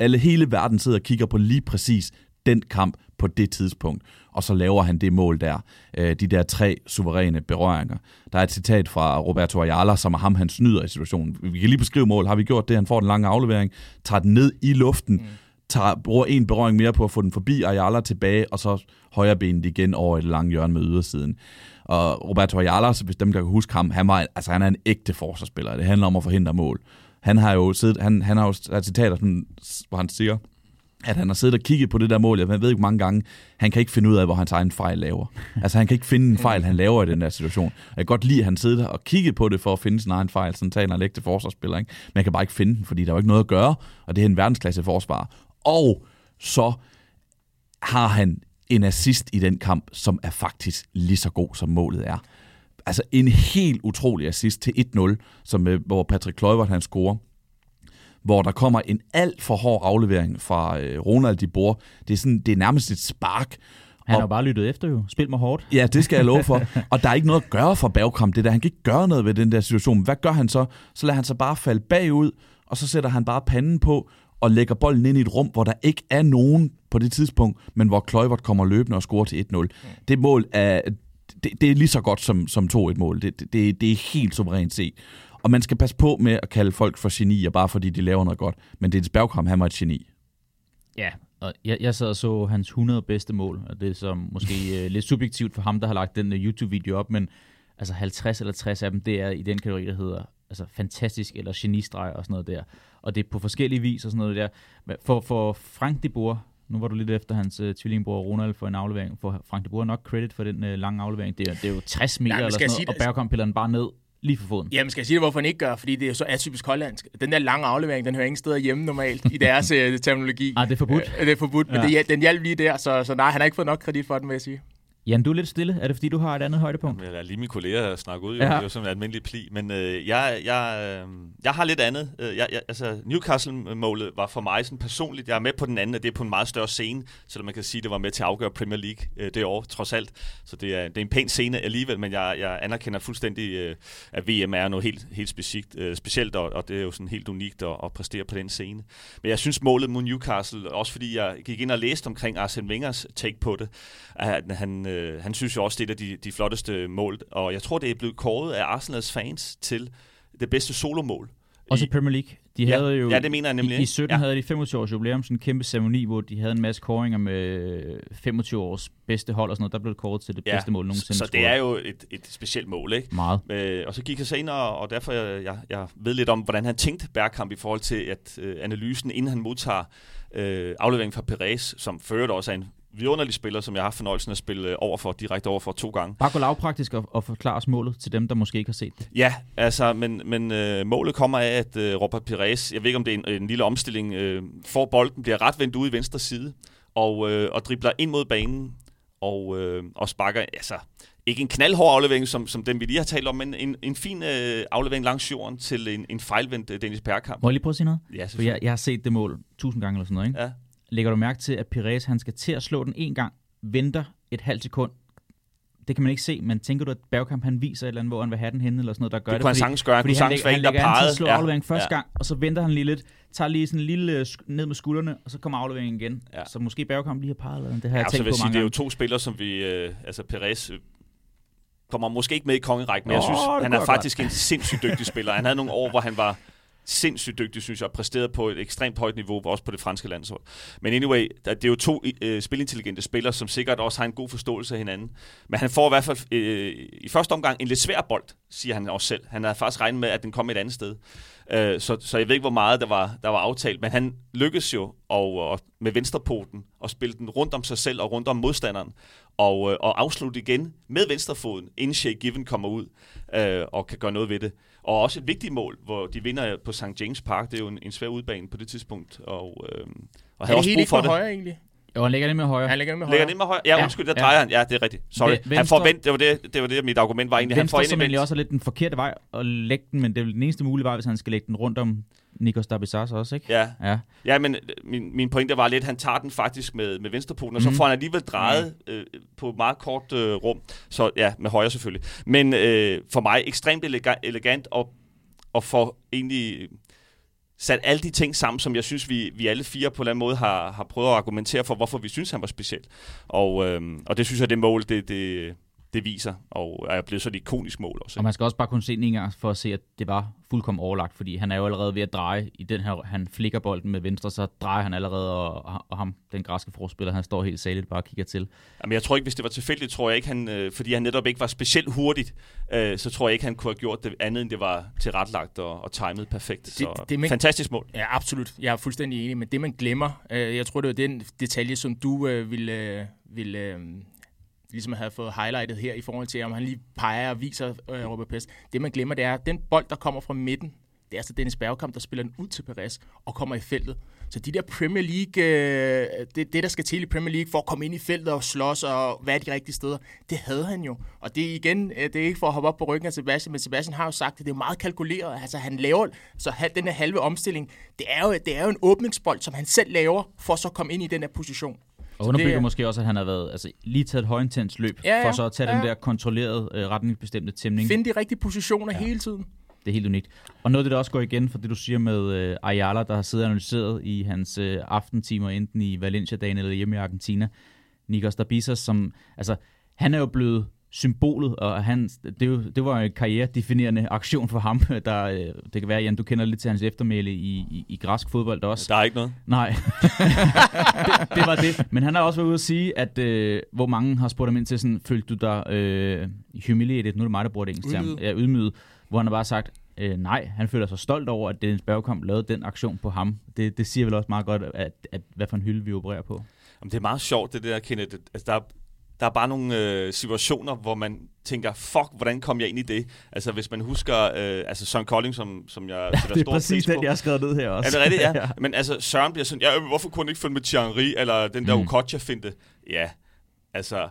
alle hele verden sidder og kigger på lige præcis den kamp på det tidspunkt. Og så laver han det mål der. Øh, de der tre suveræne berøringer. Der er et citat fra Roberto Ayala, som er ham, han snyder i situationen. Vi kan lige beskrive mål. Har vi gjort det? Han får den lange aflevering, tager den ned i luften, mm. tager, bruger en berøring mere på at få den forbi Ayala tilbage, og så højre benet igen over et langt hjørne med ydersiden. Og Roberto Ayala, hvis dem der kan huske ham, han, var, altså, han er en ægte forsvarsspiller. Det handler om at forhindre mål. Han har jo siddet, han, han har jo er citater, sådan, hvor han siger, at han har siddet og kigget på det der mål, jeg ved ikke mange gange, han kan ikke finde ud af, hvor hans egen fejl laver. Altså han kan ikke finde en fejl, han laver i den der situation. Jeg kan godt lide, at han sidder og kigger på det for at finde sin egen fejl, sådan taler han ægte forsvarsspiller, ikke? men jeg kan bare ikke finde den, fordi der er jo ikke noget at gøre, og det er en verdensklasse forsvar. Og så har han en assist i den kamp, som er faktisk lige så god, som målet er. Altså en helt utrolig assist til 1-0, som, øh, hvor Patrick Kluivert han scorer hvor der kommer en alt for hård aflevering fra øh, Ronald de Boer. Det er, sådan, det er nærmest et spark. Han har Og- bare lyttet efter jo. Spil mig hårdt. Ja, det skal jeg love for. Og der er ikke noget at gøre for Bergkamp, det der. Han kan ikke gøre noget ved den der situation. Hvad gør han så? Så lader han sig bare falde bagud, og så sætter han bare panden på og lægger bolden ind i et rum, hvor der ikke er nogen på det tidspunkt, men hvor Kluivert kommer løbende og scorer til 1-0. Det mål er, det, det er lige så godt som, som 2-1-mål. Det, det, det, det er helt suverænt set. Og man skal passe på med at kalde folk for genier, bare fordi de laver noget godt. Men det er Bergkamp, han var et geni. Ja, og jeg, jeg sad og så hans 100 bedste mål, og det er så måske øh, lidt subjektivt for ham, der har lagt den øh, YouTube-video op, men altså 50 eller 60 af dem, det er i den kategori, der hedder altså fantastisk eller genistreg og sådan noget der. Og det er på forskellige vis og sådan noget der. For, for Frank de Boer, nu var du lidt efter hans øh, tvillingbror Ronald for en aflevering, for Frank de Boer nok credit for den øh, lange aflevering. Det er, det er jo 60 meter men eller sådan sige noget, og Bergkamp piller den bare ned lige for foden. Jamen, skal jeg sige det, hvorfor han ikke gør? Fordi det er jo så atypisk hollandsk. Den der lange aflevering, den hører ingen steder hjemme normalt i deres øh, terminologi. Ah, det er forbudt. Øh, det er forbudt, men Ja. det, hjæl- den hjalp lige der, så, så nej, han har ikke fået nok kredit for den, vil jeg sige. Jan, du er lidt stille. Er det fordi, du har et andet højdepunkt? Jeg lader lige mine kolleger snakke ud, jo. Ja. Det er jo sådan en almindelig pli. Men øh, jeg, jeg, øh, jeg har lidt andet. Øh, jeg, jeg, altså, Newcastle-målet var for mig sådan personligt. Jeg er med på den anden, at det er på en meget større scene, selvom man kan sige, at det var med til at afgøre Premier League øh, det år, trods alt. Så det er, det er en pæn scene alligevel, men jeg, jeg anerkender fuldstændig, øh, at VM er noget helt, helt specifikt, øh, specielt, og, og det er jo sådan helt unikt at, at præstere på den scene. Men jeg synes målet mod Newcastle, også fordi jeg gik ind og læste omkring Arsene Wengers take på det, at han, øh, han synes jo også, det er de, de flotteste mål, og jeg tror, det er blevet kåret af Arsenals fans til det bedste solomål. Også i Premier League. De Ja, havde jo, ja, det mener jeg nemlig. I, I 17 Ja. havde de 25 års jubilæum, sådan en kæmpe ceremoni, hvor de havde en masse kåringer med 25 års bedste hold og sådan noget. Der blev det kåret til det ja, bedste mål nogensinde. så tror det er jo et, et specielt mål, ikke? Meget. Øh, og så gik jeg så ind, og, og derfor jeg, jeg, jeg ved lidt om, hvordan han tænkte Bergkamp i forhold til at øh, analysen, inden han modtager øh, afleveringen fra Perez, som ført også er en vidunderlig spiller, som jeg har haft fornøjelsen at spille over for, direkte over for to gange. Bare gå lavpraktisk og, og forklare os målet til dem, der måske ikke har set det. Ja, altså, men, men øh, målet kommer af, at øh, Robert Pires, jeg ved ikke om det er en, en lille omstilling, øh, får bolden, bliver ret vendt ude i venstre side, og, øh, og dribler ind mod banen, og, øh, og sparker, altså, ikke en knaldhård aflevering, som, som den vi lige har talt om, men en, en fin øh, aflevering langs jorden til en, en fejlvendt øh, Dennis Perkamp. Må jeg lige prøve at sige noget? Ja, For jeg, jeg har set det mål tusind gange eller sådan noget, ikke? Ja. Lægger du mærke til, at Pires han skal til at slå den en gang, venter et halvt sekund, det kan man ikke se, men tænker du, at Bergkamp han viser et eller andet, hvor han vil have den henne, eller sådan noget, der gør Det det? kunne han sagtens gøre. Han fordi kunne han, sagtens være en, der Ja. afleveringen første Ja. gang, og så venter han lige lidt, tager lige sådan en lille øh, ned med skuldrene, og så kommer afleveringen igen. Ja. Så måske Bergkamp lige har peget, eller det har jeg Ja, så tænkt på jeg sige, mange det er jo to spillere, som vi... Øh, altså, Perez øh, kommer måske ikke med i kongerækken, men jeg synes, han kunne er jeg faktisk en sindssygt dygtig spiller. Han havde nogle år, hvor han var sindssygt dygtig, synes jeg, og præsteret på et ekstremt højt niveau, også på det franske landshold. Men anyway, der- det er jo to øh, spilintelligente spillere, som sikkert også har en god forståelse af hinanden. Men han får i hvert fald øh, i første omgang en lidt svær bold, siger han også selv. Han havde faktisk regnet med, at den kom et andet sted. Øh, så, så jeg ved ikke, hvor meget der var, der var aftalt, men han lykkedes jo og, og med venstrepoten at spille den rundt om sig selv og rundt om modstanderen, og, øh, og afslutte igen med venstrefoden, inden Shea Given kommer ud øh, og kan gøre noget ved det. Og også et vigtigt mål, hvor de vinder på St. James Park. Det er jo en, en svær udbane på det tidspunkt, og, øh, og Er havde det også helt brug ikke for for det. højre, egentlig? Jo, han lægger det med højre. Han ligger med Lægger højre. den med højre? Ja, Ja, undskyld, der ja. drejer han. Ja, det er rigtigt. Sorry. Ve- han får venstre- vendt, det var det, det var det, mit argument var egentlig. han får Venstre, som ind i egentlig venstre. også er lidt den forkerte vej at lægge den, men det er den eneste mulige vej, hvis han skal lægge den rundt om Nikos Dabizas også, ikke? Ja, Ja. Ja, men øh, min, min pointe var lidt, at han tager den faktisk med, med venstrepoten, og så Mhm. får han alligevel drejet øh, på meget kort øh, rum. Så ja, med højre selvfølgelig. Men øh, for mig ekstremt elega- elegant, og, og får egentlig sat alle de ting sammen, som jeg synes, vi, vi alle fire på en eller anden måde har, har prøvet at argumentere for, hvorfor vi synes, han var speciel. Og, øh, og det synes jeg, det mål, det, det, det viser, og er blevet sådan et ikonisk mål også. Og man skal også bare kunne se den en gang for at se, at det var fuldkommen overlagt, fordi han er jo allerede ved at dreje i den her, han flikker bolden med venstre, så drejer han allerede, og, og ham, den græske forspiller, han står helt saligt bare og kigger til. Jamen, jeg tror ikke, hvis det var tilfældigt, tror jeg ikke, han, øh, fordi han netop ikke var specielt hurtigt, øh, så tror jeg ikke, han kunne have gjort det andet, end det var tilrettelagt og, og timet perfekt. Det- Så det er med- fantastisk mål. Ja, absolut. Jeg er fuldstændig enig, men det man glemmer, øh, jeg tror, det var den detalje, som du øh, ville, øh, ville øh, ligesom have fået highlightet her i forhold til, om han lige peger og viser øh, Robert Pest. Det man glemmer, det er, at den bold, der kommer fra midten, det er altså Dennis Bergkamp, der spiller den ud til Perez og kommer i feltet. Så de der Premier League, øh, det, det der skal til i Premier League for at komme ind i feltet og slås og være de rigtige steder, det havde han jo. Og det er igen, øh, det er ikke for at hoppe op på ryggen af Sebastian, men Sebastian har jo sagt, at det er meget kalkuleret. Altså han laver, så den her halve omstilling, det er, jo, det er jo en åbningsbold, som han selv laver, for så at komme ind i den her position. Og underbygger det måske også, at han har været, altså, lige taget et højintens løb, Ja, ja. for så at tage Ja. den der kontrollerede, øh, retningsbestemte tæmning. Find de rigtige positioner ja. hele tiden. Det er helt unikt. Og noget af det, der også går igen for det, du siger med øh, Ayala, der har siddet og analyseret i hans øh, aftentimer, enten i Valencia-dagen eller hjemme i Argentina. Nikos Dabisas, som, altså, han er jo blevet symbolet, og han, det, det var en karrieredefinerende aktion for ham. Der, øh, det kan være, Jan, du kender lidt til hans eftermæle i, i, i græsk fodbold også. Der er ikke noget. Nej, det, det var det. Men han har også været ude at sige, at øh, hvor mange har spurgt ham ind til sådan, følte du dig øh, humiliated, nu er det mig, der bruger det engelsk term, ja, ydmyget, hvor han har bare sagt, øh, nej, han føler sig stolt over, at Dennis Bergkamp lavede den aktion på ham. Det, det siger vel også meget godt, at, at hvad for en hylde vi opererer på. Jamen, det er meget sjovt, det der, Kenneth. Altså, der, er- der er bare nogle øh, situationer, hvor man tænker, fuck, hvordan kom jeg ind i det? Altså, hvis man husker, øh, altså Søren Kolding, som, som jeg sætter det er stor præcis den, jeg har skrevet ned her også. Er det rigtigt? Ja. Men altså, Søren bliver sådan, ja, øh, hvorfor kunne han ikke følge med Thierry, eller den der Mm. Okocha-finte? Ja, altså,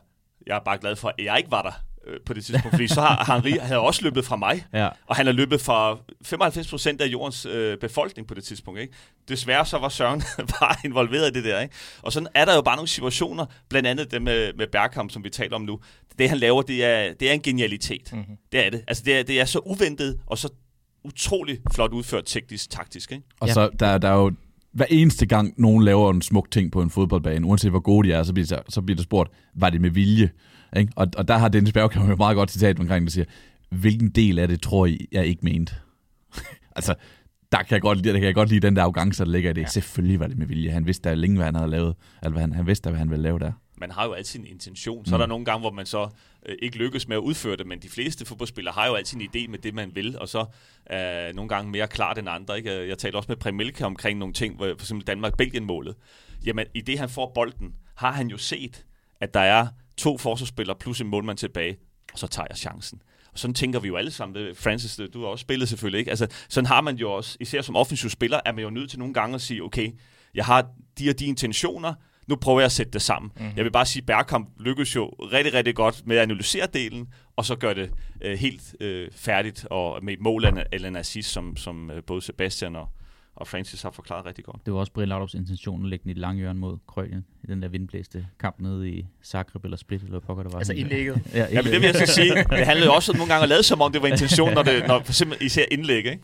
jeg er bare glad for, at jeg ikke var der øh, på det tidspunkt, fordi så har Henri havde også løbet fra mig, ja. og han har løbet fra 95% af jordens øh, befolkning på det tidspunkt. Ikke? Desværre så var Søren bare involveret i det der. Ikke? Og sådan er der jo bare nogle situationer, blandt andet det med, med Bergkamp, som vi taler om nu. Det han laver, det er, det er en genialitet. Mm-hmm. Det er det. Altså det er, det er så uventet, og så utrolig flot udført teknisk, taktisk. Ikke? Og Ja. så der, der er jo hver eneste gang, nogen laver en smuk ting på en fodboldbane, uanset hvor gode de er, så bliver, det- så bliver det spurgt, var det med vilje? Ikke? Og, og der har Dennis Bergkamp jo meget godt citat omkring, der siger, hvilken del af det tror I, jeg ikke mente? altså, der kan, jeg godt, lide- der kan jeg godt lide den der arrogance, der ligger i det. Ja. Selvfølgelig var det med vilje. Han vidste da længe, hvad han havde lavet. Eller hvad han, han vidste da, hvad han ville lave der. man har jo altid en intention. Så Mm. er der nogle gange, hvor man så øh, ikke lykkes med at udføre det, men de fleste fodboldspillere har jo altid en idé med det, man vil, og så er øh, nogle gange mere klart end andre. Ikke? Jeg talte også med Premilke omkring nogle ting, hvor for eksempel Danmark-Belgien-målet. Jamen, i det han får bolden, har han jo set, at der er to forsvarsspillere plus en målmand tilbage, og så tager jeg chancen. Og sådan tænker vi jo alle sammen. Det, Francis, du har også spillet selvfølgelig, ikke? Altså, sådan har man jo også, især som offensiv spiller, er man jo nødt til nogle gange at sige, okay, jeg har de og de intentioner, nu prøver jeg at sætte det sammen. Mm. Jeg vil bare sige, at Bergkamp lykkes jo rigtig, rigtig godt med at analysere delen, og så gør det øh, helt øh, færdigt, og med et mål eller en assist, som, som øh, både Sebastian og, og Francis har forklaret rigtig godt. Det var også Brian Laudrup's intention at lægge den i et langt hjørne mod Kroatien i den der vindblæste kamp nede i Zagreb eller Split, eller pokker det var. Altså indlægget. ja, ja, men det vil jeg så sige. Det handlede også nogle gange at lade som om, det var intention, når det når, for eksempel især indlæg. Ikke?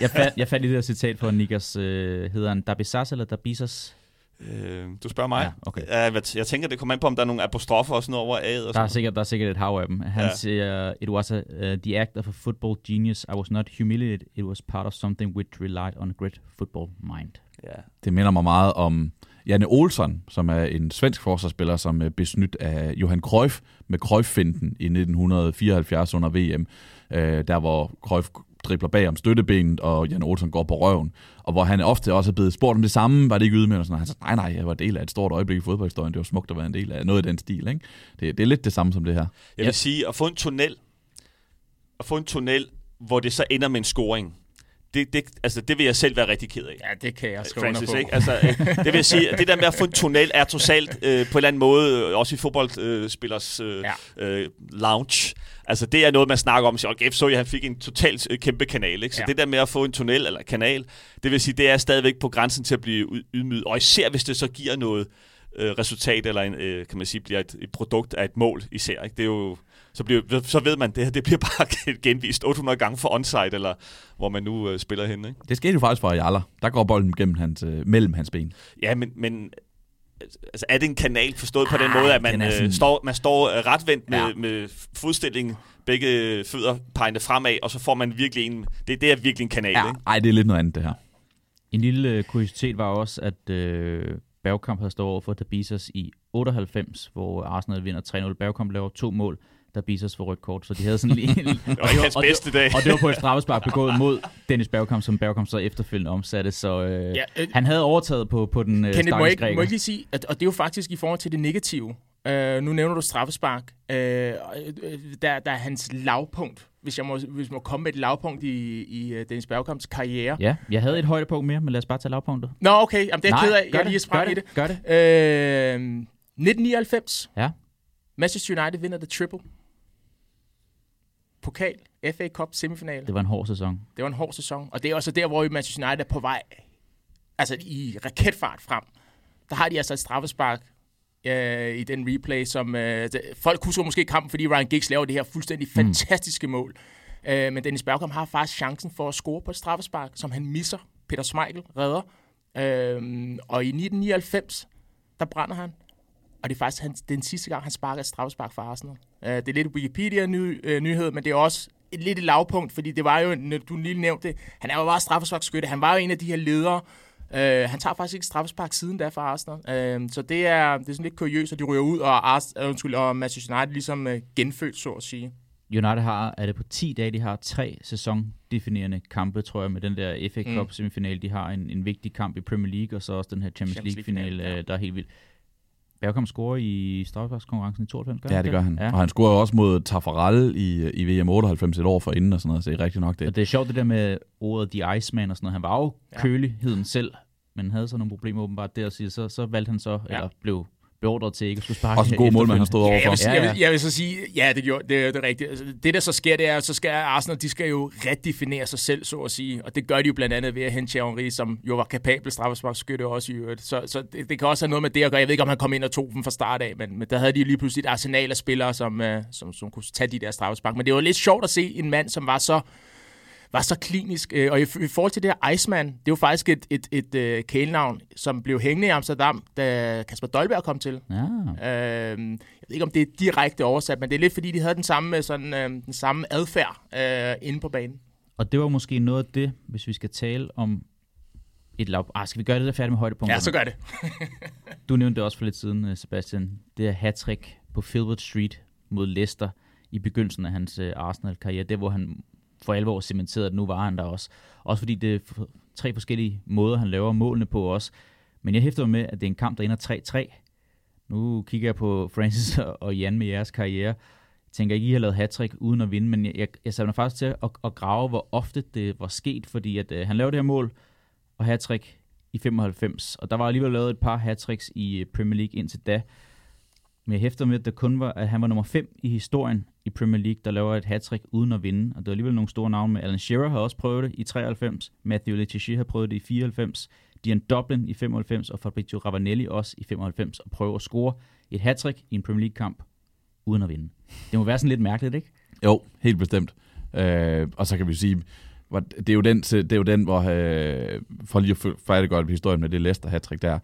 jeg, fandt, jeg fandt i det her citat fra Nikos, øh, hedder han Dabisas eller Dabisas? Øh, du spørger mig? Ja, okay. Jeg, jeg tænker, det kommer an på, om der er nogle apostrofer og sådan noget over A'et. Der er, sikkert, der er sikkert et hav af dem. Han ja. siger, it was a, uh, the act of a football genius. I was not humiliated. It was part of something which relied on a great football mind. Ja. Det minder mig meget om Janne Olsson, som er en svensk forsvarsspiller, som er besnydt af Johan Cruyff med Cruyff-finden i 1974 under VM, øh, der hvor Cruyff dribler bag om støttebenet, og Jan Olsen går på røven. Og hvor han ofte også er blevet spurgt om det samme, var det ikke ydmygende? Sådan, han sagde, nej, nej, jeg var del af et stort øjeblik i fodboldhistorien. Det var smukt at være en del af noget af den stil. Ikke? Det, det er lidt det samme som det her. Jeg vil ja. sige, at få en tunnel, at få en tunnel, hvor det så ender med en scoring, det, det, altså, det vil jeg selv være rigtig ked af. Ja, det kan jeg skrive Francis, på. Ikke? Altså, øh, det vil jeg sige, det der med at få en tunnel er totalt øh, på en eller anden måde, øh, også i fodboldspillers øh, ja. øh, lounge. Altså det er noget, man snakker om. Så okay, så jeg, han fik en totalt øh, kæmpe kanal. Ikke? Så ja. det der med at få en tunnel eller kanal, det vil sige, det er stadigvæk på grænsen til at blive ydmyget. Og især hvis det så giver noget øh, resultat, eller en, øh, kan man sige, bliver et, et produkt af et mål især. Ikke? Det er jo så, bliver, så ved man, at det her det bliver bare genvist 800 gange for onside, eller hvor man nu øh, spiller hen. Ikke? Det skete jo faktisk for Ayala. Der går bolden gennem hans, øh, mellem hans ben. Ja, men, men altså, er det en kanal forstået ah, på den ah, måde, at man, sådan... øh, står, man står øh, retvendt med, ja. med fodstillingen, begge fødder pegende fremad, og så får man virkelig en... Det, det er virkelig en kanal, ja. ikke? Ej, det er lidt noget andet, det her. En lille øh, kuriositet var også, at øh, Bergkamp havde stået over for Tabisas i 98, hvor Arsenal vinder 3-0. Bergkamp laver to mål der Bisas for rødt kort, så de havde sådan lige... det var hans bedste dag. og det var på et straffespark begået mod Dennis Bergkamp, som Bergkamp så efterfølgende omsatte, så øh, ja, øh, han havde overtaget på, på den øh, Kenneth, må jeg, må jeg lige sige, at, og det er jo faktisk i forhold til det negative. Øh, nu nævner du straffespark. Øh, der, der er hans lavpunkt, hvis jeg må, hvis jeg må komme med et lavpunkt i, i øh, Dennis Bergkamps karriere. Ja, jeg havde et højdepunkt mere, men lad os bare tage lavpunktet. Nå, okay. Jamen, det er jeg ked af. Jeg lige sprang i det. Gør det. Øh, 1999. Ja. Manchester United vinder the triple pokal, FA Cup semifinal. Det var en hård sæson. Det var en hård sæson, og det er også der, hvor Manchester United er på vej altså i raketfart frem. Der har de altså et straffespark øh, i den replay, som øh, folk husker måske kampen, fordi Ryan Giggs laver det her fuldstændig mm. fantastiske mål. Øh, men Dennis Bergkamp har faktisk chancen for at score på et straffespark, som han misser. Peter Schmeichel redder. Øh, og i 1999, der brænder han. Og det er faktisk hans, den sidste gang, han sparker et straffespark for Arsenal. Uh, det er lidt Wikipedia-nyhed, men det er også et lidt et lavpunkt, fordi det var jo, når du lige nævnte han er jo bare straffesparkskytte. Han var jo en af de her ledere. Uh, han tager faktisk ikke straffespark siden da for Arsenal. Uh, så det er, det er sådan lidt kuriøst, at de ryger ud, og, Ars, uh, undskyld, og Manchester United ligesom uh, genfødt, så at sige. United har, er det på 10 dage, de har tre sæsondefinerende kampe, tror jeg, med den der FA Cup mm. semifinal. De har en, en vigtig kamp i Premier League, og så også den her Champions, Champions League-finale, ja. der er helt vildt. Bergkamp scorer i straffesparkskonkurrencen i 92, gør Ja, det gør han. Ja. Og han scorer også mod Tafarel i, i VM 98 et år for inden og sådan noget, så det er rigtigt nok det. Og det er sjovt det der med ordet The Iceman og sådan noget. Han var jo ja. køligheden selv, men havde så nogle problemer åbenbart der, så, så, så valgte han så, ja. eller blev beordret til ikke at skulle sparke. Også en god målmand, han stod overfor. Ja, jeg, vil, ja, ja. Jeg, vil, jeg vil så sige, ja, det, gjorde, det, det er rigtigt. Altså, det, der så sker, det er, så skal Arsenal, de skal jo redefinere sig selv, så at sige. Og det gør de jo blandt andet ved at hente Thierry som jo var kapabel straffesparkskytte også i øvrigt. Så, så det, det, kan også have noget med det at gøre. Jeg ved ikke, om han kom ind og tog dem fra start af, men, men der havde de lige pludselig et arsenal af spillere, som, uh, som, som kunne tage de der straffespark. Men det var lidt sjovt at se en mand, som var så var så klinisk. Øh, og i, i forhold til det her Iceman, det er jo faktisk et, et, et, uh, kælenavn, som blev hængende i Amsterdam, da Kasper Dolberg kom til. Ja. Øh, jeg ved ikke, om det er direkte oversat, men det er lidt fordi, de havde den samme, sådan, øh, den samme adfærd øh, inde på banen. Og det var måske noget af det, hvis vi skal tale om et lav... Ah, skal vi gøre det der færdigt med højdepunkter? Ja, så gør det. du nævnte det også for lidt siden, øh, Sebastian. Det er hat på Filbert Street mod Leicester i begyndelsen af hans Arsenal-karriere. Det, hvor han for alvor cementeret, at nu var han der også. Også fordi det er tre forskellige måder, han laver målene på også. Men jeg hæfter mig med, at det er en kamp, der ender 3-3. Nu kigger jeg på Francis og Jan med jeres karriere. Jeg tænker ikke, I har lavet hat uden at vinde, men jeg, jeg, jeg satte mig faktisk til at, at grave, hvor ofte det var sket, fordi at, øh, han lavede det her mål og hat i 95, og der var alligevel lavet et par hat i øh, Premier League indtil da. Men jeg hæfter med, at, det kun var, at han var nummer 5 i historien i Premier League, der laver et hat uden at vinde. Og det var alligevel nogle store navne med. Alan Shearer har også prøvet det i 93. Matthew Letitia har prøvet det i 94. Dion Dublin i 95, og Fabrizio Ravanelli også i 95, og prøve at score et hat i en Premier League-kamp uden at vinde. Det må være sådan lidt mærkeligt, ikke? Jo, helt bestemt. Øh, og så kan vi sige, det er jo den, det er jo den hvor øh, for lige at færdig godt historien med det Leicester hat der,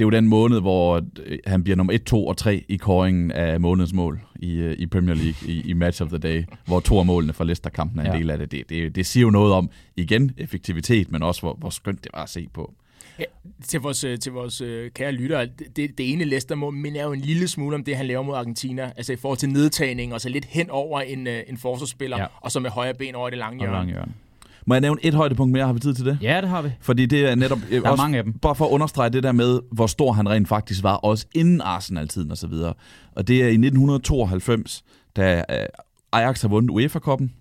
det er jo den måned, hvor øh, han bliver nummer 1, 2 og 3 i kåringen af månedens mål i, øh, i Premier League i, i Match of the Day, hvor to af målene for Leicester-kampen er en ja. del af det. Det, det. det siger jo noget om, igen, effektivitet, men også hvor, hvor skønt det var at se på. Ja, til vores, øh, til vores kære lyttere, det, det ene Leicester-mål minder jo en lille smule om det, han laver mod Argentina, altså i forhold til nedtagning, og så lidt hen over en, en forsvarsspiller, ja. og så med højre ben over det lange hjørne. Må jeg nævne et højdepunkt mere? Har vi tid til det? Ja, det har vi. Fordi det er netop... Der er også, mange af dem. Bare for at understrege det der med, hvor stor han rent faktisk var, også inden Arsenal-tiden og så videre. Og det er i 1992, da øh, Ajax har vundet UEFA-koppen,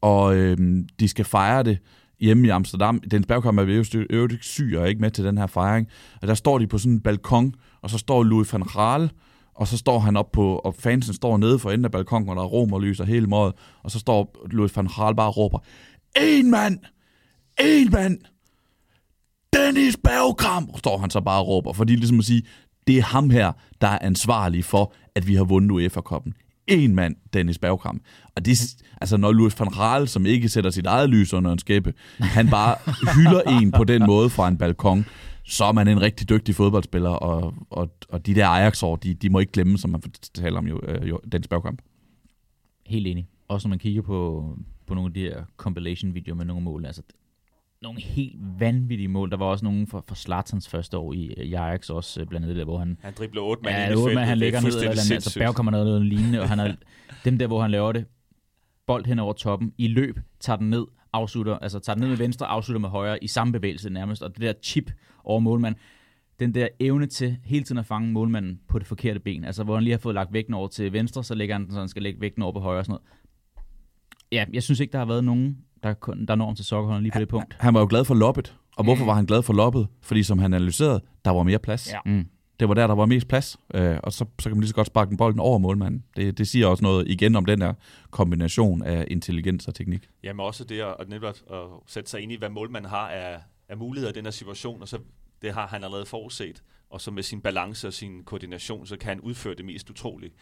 og øh, de skal fejre det hjemme i Amsterdam. Den Bergkamp er jo øvrigt syg og ikke med til den her fejring. Og der står de på sådan en balkon, og så står Louis van Gaal, og så står han op på, og fansen står nede for enden af balkonen, og der er rom og lyser hele måden, og så står Louis van Gaal bare og råber, en mand! En mand! Dennis Bergkamp! Står han så bare og råber, fordi ligesom at sige, det er ham her, der er ansvarlig for, at vi har vundet UEFA-koppen. En mand, Dennis Bergkamp. Og det, altså når Louis van Raal, som ikke sætter sit eget lys under en skæppe, han bare hylder en på den måde fra en balkon, så er man en rigtig dygtig fodboldspiller, og, og, og de der Ajax-år, de, de må ikke glemme, som man taler om jo, øh, jo, Dennis Bergkamp. Helt enig. Også når man kigger på, på nogle af de her compilation-videoer med nogle mål. Altså, nogle helt vanvittige mål. Der var også nogle for, for Slatans første år i, i Ajax også, øh, blandt andet der, hvor han... Han dribler otte mand ja, i feltet. han ligger ned, eller andet, altså Berg kommer ned noget lignende, og han er, dem der, hvor han laver det, bold hen over toppen, i løb, tager den ned, afslutter, altså tager den ned med venstre, afslutter med højre, i samme bevægelse nærmest, og det der chip over målmanden, den der evne til hele tiden at fange målmanden på det forkerte ben, altså hvor han lige har fået lagt vægten over til venstre, så lægger han så han skal lægge vægten over på højre og sådan noget ja, jeg synes ikke, der har været nogen, der, der når om til sokkerholderen lige på det punkt. Han var jo glad for loppet. Og hvorfor mm. var han glad for loppet? Fordi som han analyserede, der var mere plads. Ja. Mm. Det var der, der var mest plads. Øh, og så, så kan man lige så godt sparke den bolden over målmanden. Det, det siger også noget igen om den der kombination af intelligens og teknik. Jamen også det at, netop at sætte sig ind i, hvad målmanden har af, af muligheder i den her situation, og så det har han allerede forudset. Og så med sin balance og sin koordination, så kan han udføre det mest utroligt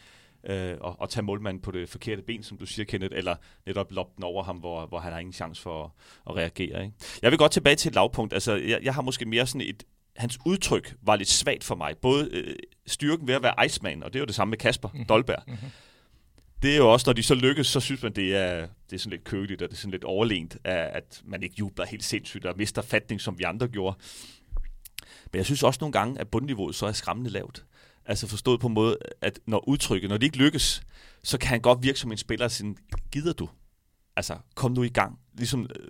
øh, og, og tage målmanden på det forkerte ben, som du siger, Kenneth, eller netop loppe den over ham, hvor, hvor han har ingen chance for at, at reagere. Ikke? Jeg vil godt tilbage til et lavpunkt. Altså, jeg, jeg har måske mere sådan et, hans udtryk var lidt svagt for mig. Både øh, styrken ved at være Iceman, og det er jo det samme med Kasper mm-hmm. Dolberg. Mm-hmm. Det er jo også, når de så lykkes, så synes man, det er, det er sådan lidt køligt, og det er sådan lidt overlænt, at, at man ikke jubler helt sindssygt og mister fatning, som vi andre gjorde. Men jeg synes også nogle gange, at bundniveauet så er skræmmende lavt. Altså forstået på en måde, at når udtrykket, når det ikke lykkes, så kan han godt virke som en spiller, og sige, gider du? Altså, kom nu i gang. Ligesom øh,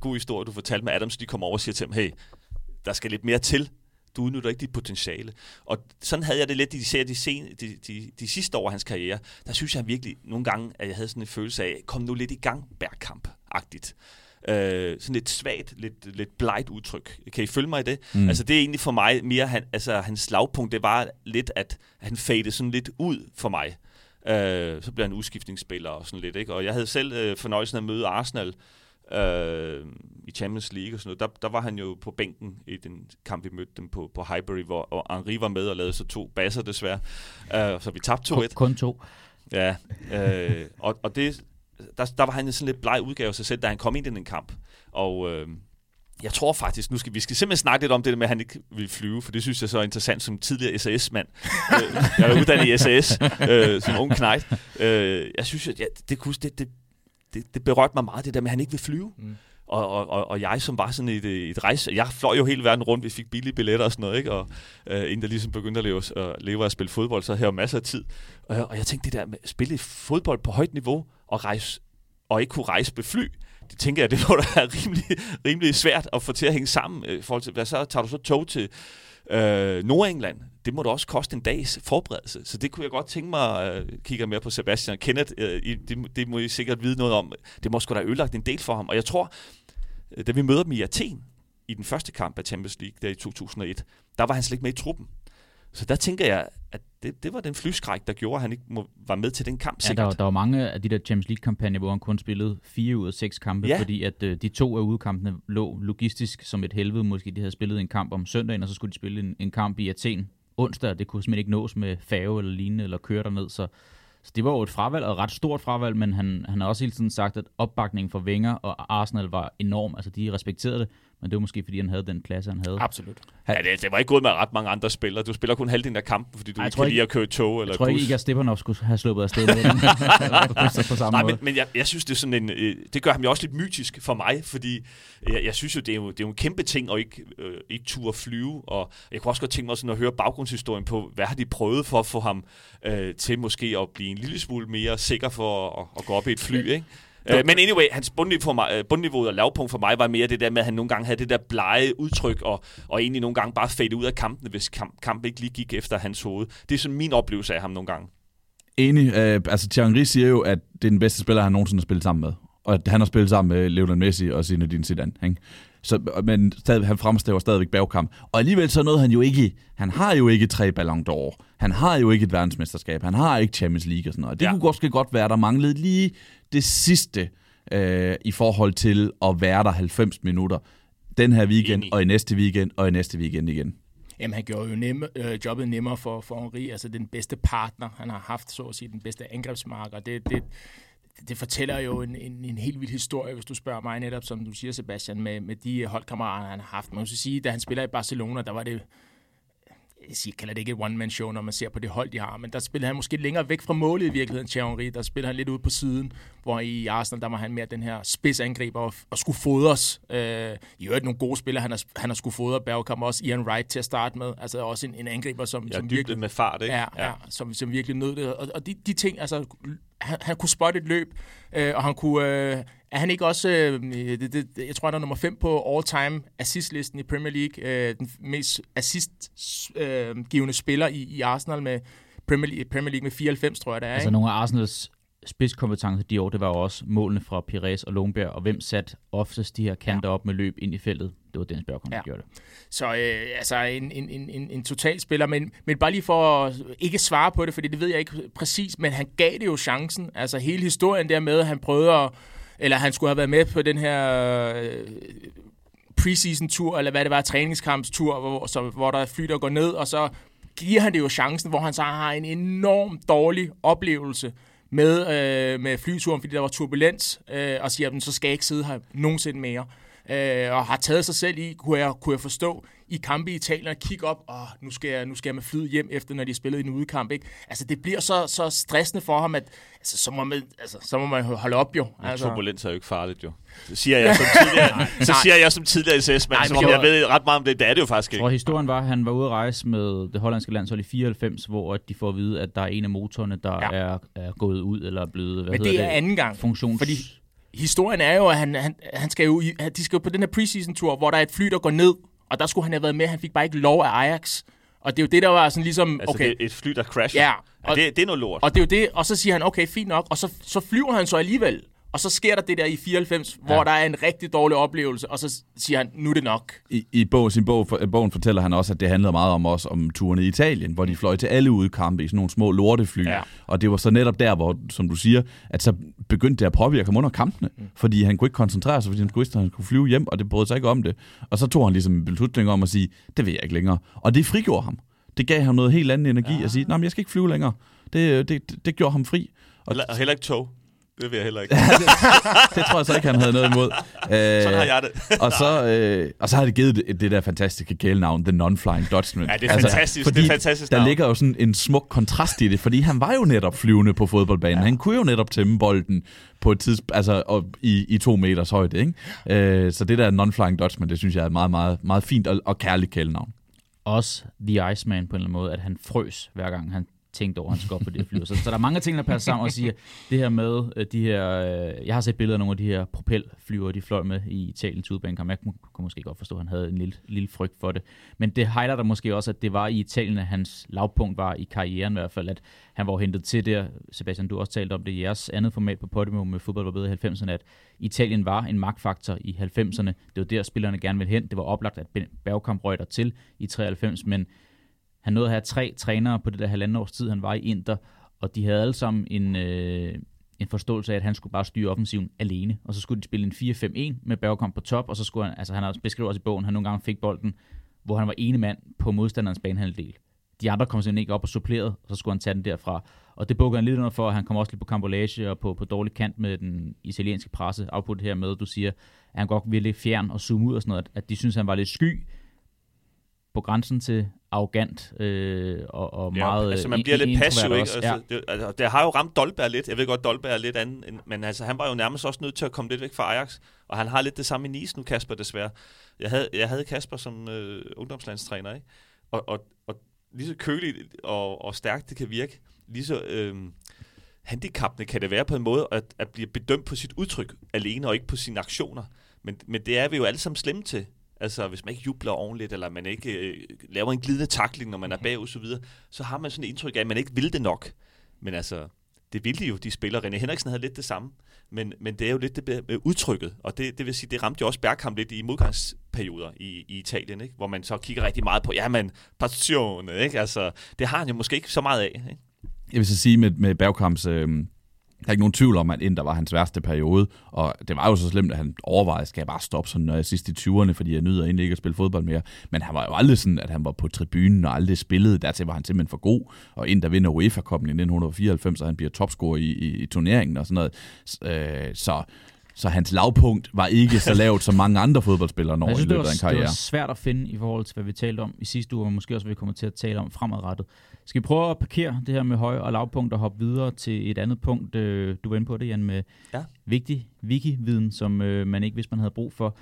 god historie, du fortalte med Adams, de kommer over og siger til ham, hey, der skal lidt mere til. Du udnytter ikke dit potentiale. Og sådan havde jeg det lidt, i de, de, sen, de, de, de sidste år af hans karriere. Der synes jeg virkelig nogle gange, at jeg havde sådan en følelse af, kom nu lidt i gang, bærkamp-agtigt øh, sådan lidt svagt, lidt, lidt blegt udtryk. Kan I følge mig i det? Mm. Altså det er egentlig for mig mere, han, altså hans slagpunkt, det var lidt, at han fadede sådan lidt ud for mig. Øh, så blev han udskiftningsspiller og sådan lidt, ikke? Og jeg havde selv øh, fornøjelsen af at møde Arsenal øh, i Champions League og sådan noget. Der, der var han jo på bænken i den kamp, vi mødte dem på, på Highbury, hvor og Henri var med og lavede så to basser desværre. Øh, så vi tabte 2-1. Kun, to. Ja, øh, og, og det, der, der var han en sådan lidt bleg udgave af sig selv, da han kom ind i den kamp. Og øh, jeg tror faktisk, nu skal vi skal simpelthen snakke lidt om det med, at han ikke vil flyve, for det synes jeg så er interessant som tidligere SAS-mand. Øh, jeg er uddannet i SAS øh, som ung knægt. Øh, jeg synes, at ja, det, det, det, det, det berørte mig meget, det der med, at han ikke vil flyve. Mm. Og, og, og og jeg som var sådan et, øh, et rejse, jeg fløj jo hele verden rundt, vi fik billige billetter og sådan noget, ikke? og øh, inden der ligesom begyndte at leve, at leve af at spille fodbold, så havde jeg masser af tid. Og, og jeg tænkte det der med at spille fodbold på højt niveau, og rejse og ikke kunne rejse med fly, det tænker jeg, det må da være rimelig, rimelig svært at få til at hænge sammen. Øh, I forhold til, hvad så tager du så tog til Øh, Nordengland, det må da også koste en dags forberedelse. Så det kunne jeg godt tænke mig, øh, kigger mere på Sebastian og Kenneth, øh, det, det må I sikkert vide noget om. Det må sgu da have ødelagt en del for ham. Og jeg tror, da vi møder dem i Athen, i den første kamp af Champions League, der i 2001, der var han slet ikke med i truppen. Så der tænker jeg, at det, det var den flyskræk, der gjorde, at han ikke må, var med til den kamp. Ja, der, var- der var mange af de der Champions League-kampagner, hvor han kun spillede fire ud af seks kampe, Ja. fordi at øh, de to af udekampene lå logistisk som et helvede. Måske de havde spillet en kamp om søndagen, og så skulle de spille en, en kamp i Athen onsdag, det kunne simpelthen ikke nås med færge eller lignende, eller køre derned, så så det var jo et fravalg, og et ret stort fravalg, men han, han har også hele tiden sagt, at opbakningen for Wenger og Arsenal var enorm. Altså, de respekterede det, men det var måske, fordi han havde den klasse, han havde. Absolut. Ja, det, det var ikke gået med ret mange andre spillere. Du spiller kun halvdelen af kampen, fordi du Ej, ikke kan ikke- lide at køre tog eller Jeg tror ikke, bus. Iga Stepanov skulle have sluppet afsted med den. på samme Nej, måde. men, men jeg, jeg synes, det er sådan en, øh, det gør ham jo også lidt mytisk for mig, fordi jeg, jeg synes jo, det er jo, det er jo en kæmpe ting at ikke, øh, ikke turde flyve, og jeg kunne også godt tænke mig sådan at høre baggrundshistorien på, hvad har de prøvet for at få ham øh, til måske at blive en lille smule mere sikker for at, at gå op i et fly, ikke? Øh, men anyway, hans bundniveau, for mig, øh, bundniveau og lavpunkt for mig var mere det der med, at han nogle gange havde det der blege udtryk, og, og egentlig nogle gange bare fade ud af kampene, hvis kamp, kampen ikke lige gik efter hans hoved. Det er sådan min oplevelse af ham nogle gange. Enig. Øh, altså, Thierry siger jo, at det er den bedste spiller, han nogensinde har spillet sammen med. Og at han har spillet sammen med Lionel Messi og Zinedine Zidane. Ikke? Så, men stadig, han fremstæver stadigvæk bagkamp. Og alligevel så nåede han jo ikke... Han har jo ikke tre Ballon d'Or. Han har jo ikke et verdensmesterskab. Han har ikke Champions League og sådan noget. Det Ja. ja. kunne måske godt være, der manglede lige det sidste øh, i forhold til at være der 90 minutter. Den her weekend, Enig. og i næste weekend, og i næste weekend igen. Jamen, han gjorde jo nemme, øh, jobbet nemmere for, for Henri, altså den bedste partner, han har haft, så at sige, den bedste angrebsmarker. Det, det, det fortæller jo en, en, en helt vild historie, hvis du spørger mig netop, som du siger, Sebastian, med, med de holdkammerater, han har haft. Man må sige, da han spiller i Barcelona, der var det, jeg kalder det ikke et one-man-show, når man ser på det hold, de har, men der spiller han måske længere væk fra målet i virkeligheden, Thierry. Der spiller han lidt ude på siden, hvor i Arsenal, der var han mere den her spidsangriber og, og skulle fodres. Øh, I øvrigt nogle gode spillere, han har, han har skulle fodre Bergkamp også Ian Wright til at starte med. Altså også en, en angriber, som, Ja, som virkelig... med fart, ikke? Ja, ja. som, som virkelig nød det. Og, og de, de ting, altså, han, han kunne spotte et løb, øh, og han kunne... Øh, er han ikke også, øh, det, det, jeg tror, han er nummer 5 på all-time assist-listen i Premier League, øh, den mest assist-givende spiller i, i Arsenal med Premier League, Premier League med 94, tror jeg, det er. Altså ikke? nogle af Arsenals spidskompetencer de år, det var jo også målene fra Pires og Lundberg, og hvem satte oftest de her kanter op med løb ind i feltet? Det var Dennis Bergkamp, der Ja. gjorde det. Så øh, altså en, en, en, en, en total spiller, men, men bare lige for at ikke svare på det, fordi det ved jeg ikke præcis, men han gav det jo chancen. Altså hele historien der med, at han prøvede at, eller han skulle have været med på den her øh, preseason-tur, eller hvad det var, træningskampstur, hvor, så, hvor der er fly, der går ned, og så giver han det jo chancen, hvor han så har en enorm dårlig oplevelse med, øh, med flyturen, fordi der var turbulens, øh, og siger, at så skal jeg ikke sidde her nogensinde mere. Øh, og har taget sig selv i, kunne jeg, kunne jeg forstå, i kampe i Italien og kigge op, og nu skal, jeg, nu skal jeg med flyet hjem efter, når de har spillet en udekamp. Ikke? Altså, det bliver så, så stressende for ham, at altså, så, må man, altså, så må man holde op jo. Altså. Altså, Turbulens er jo ikke farligt, jo. Så siger jeg som tidligere, så siger jeg som tidligere SS-mand, som om det jeg ved ret meget om det. Det er det jo faktisk Jeg ikke. tror, historien var, at han var ude at rejse med det hollandske landshold i 94, hvor at de får at vide, at der er en af motorerne, der Ja. ja. er, er gået ud eller er blevet, hvad men hedder det er anden gang. funktions... Fordi historien er jo, at han, han, han skal jo, de skal jo på den her preseason-tur, hvor der er et fly, der går ned, og der skulle han have været med. Han fik bare ikke lov af Ajax. Og det er jo det, der var sådan ligesom, Altså, okay, det er et fly, der crasher. Ja, ja og- det, det er noget lort. Og det er jo det, og så siger han, okay, fint nok, og så, så flyver han så alligevel. Og så sker der det der i 94, ja. hvor der er en rigtig dårlig oplevelse, og så siger han, nu er det nok. I, i bog, sin bog, for, bogen fortæller han også, at det handlede meget om også om turene i Italien, hvor de fløj til alle udkampe i sådan nogle små lortefly. Ja. Og det var så netop der, hvor, som du siger, at så begyndte det at påvirke ham under kampene. Mm. Fordi han kunne ikke koncentrere sig, fordi han skulle vidste, at han skulle flyve hjem, og det brød sig ikke om det. Og så tog han ligesom en beslutning om at sige, det vil jeg ikke længere. Og det frigjorde ham. Det gav ham noget helt anden energi ja. at sige, nej, men jeg skal ikke flyve længere. Det, det, det, det gjorde ham fri. Og heller ikke tog. Det vil jeg heller ikke. det tror jeg så ikke, han havde noget imod. Øh, Sådan har jeg det. og, så, øh, og så har det givet det, det der fantastiske kælenavn, The Non-Flying Dutchman. Ja, det er fantastisk. Fordi Det er fantastisk der navn. ligger jo sådan en smuk kontrast i det, fordi han var jo netop flyvende på fodboldbanen. Ja. Han kunne jo netop tæmme bolden på et tidspunkt, altså og i, i to meters højde. Ikke? Øh, så det der Non-Flying Dutchman, det synes jeg er et meget, meget, meget fint og, og kærligt kælenavn. Også The Iceman på en eller anden måde, at han frøs hver gang han tænkt over, at han skal op på det her fly. Så, så der er mange ting, der passer sammen og siger, det her med øh, de her, øh, jeg har set billeder af nogle af de her propelflyver, de fløj med i Italien til udbanen. Jeg kunne, kunne måske godt forstå, at han havde en lille, lille frygt for det. Men det highlighter måske også, at det var i Italien, at hans lavpunkt var i karrieren i hvert fald, at han var hentet til der, Sebastian, du også talte om det i jeres andet format på Podimo med fodbold var bedre i 90'erne, at Italien var en magtfaktor i 90'erne. Det var der, spillerne gerne ville hen. Det var oplagt, at Bergkamp røg der til i 93, men han nåede at have tre trænere på det der halvanden års tid, han var i Inter, og de havde alle sammen en, øh, en forståelse af, at han skulle bare styre offensiven alene. Og så skulle de spille en 4-5-1 med Bergkamp på top, og så skulle han, altså han har beskrevet også i bogen, han nogle gange fik bolden, hvor han var ene mand på modstanderens banehalvdel. De andre kom simpelthen ikke op og supplerede, og så skulle han tage den derfra. Og det bukker han lidt under for, at han kom også lidt på kambolage og på, på dårlig kant med den italienske presse. Output her med, du siger, at han godt ville fjern og zoome ud og sådan noget, at de synes, at han var lidt sky på grænsen til arrogant øh, og, og ja, meget altså man bliver lidt passiv, ikke? Altså, ja. det, altså, det har jo ramt Dolberg lidt. Jeg ved godt, Dolberg er lidt anden, men altså, han var jo nærmest også nødt til at komme lidt væk fra Ajax, og han har lidt det samme i Nice nu, Kasper, desværre. Jeg havde, jeg havde Kasper som øh, ungdomslandstræner, ikke? Og, og, og lige så køligt og, og stærkt det kan virke, lige så øh, handicapende kan det være på en måde, at, at blive bedømt på sit udtryk alene, og ikke på sine aktioner. Men, men det er vi jo alle sammen slemme til. Altså, hvis man ikke jubler ordentligt, eller man ikke øh, laver en glidende takling, når man er mhm. bagud, så videre, så har man sådan et indtryk af, at man ikke vil det nok. Men altså, det ville de jo, de spillere. René Henriksen havde lidt det samme. Men, men det er jo lidt det med udtrykket, og det, det vil sige, det ramte jo også Bergkamp lidt i modgangsperioder i, i Italien, ikke? hvor man så kigger rigtig meget på, ja, men passion, ikke? Altså, det har han jo måske ikke så meget af. Ikke? Jeg vil så sige med, med Bergkamps øh, der er ikke nogen tvivl om, at Inter var hans værste periode, og det var jo så slemt, at han overvejede, skal jeg bare stoppe sådan, når jeg sidst i 20'erne, fordi jeg nyder egentlig ikke at spille fodbold mere. Men han var jo aldrig sådan, at han var på tribunen og aldrig spillede. Dertil var han simpelthen for god, og Inter vinder UEFA-koppen i 1994, og han bliver topscorer i, i, i turneringen og sådan noget. Øh, så så hans lavpunkt var ikke så lavt som mange andre fodboldspillere når i løbet af en karriere. Det var svært at finde i forhold til, hvad vi talte om i sidste uge, og måske også, hvad vi kommer til at tale om fremadrettet. Skal vi prøve at parkere det her med høj- og lavpunkt og hoppe videre til et andet punkt, øh, du var inde på det, Jan, med ja. vigtig wiki-viden, som øh, man ikke vidste, man havde brug for.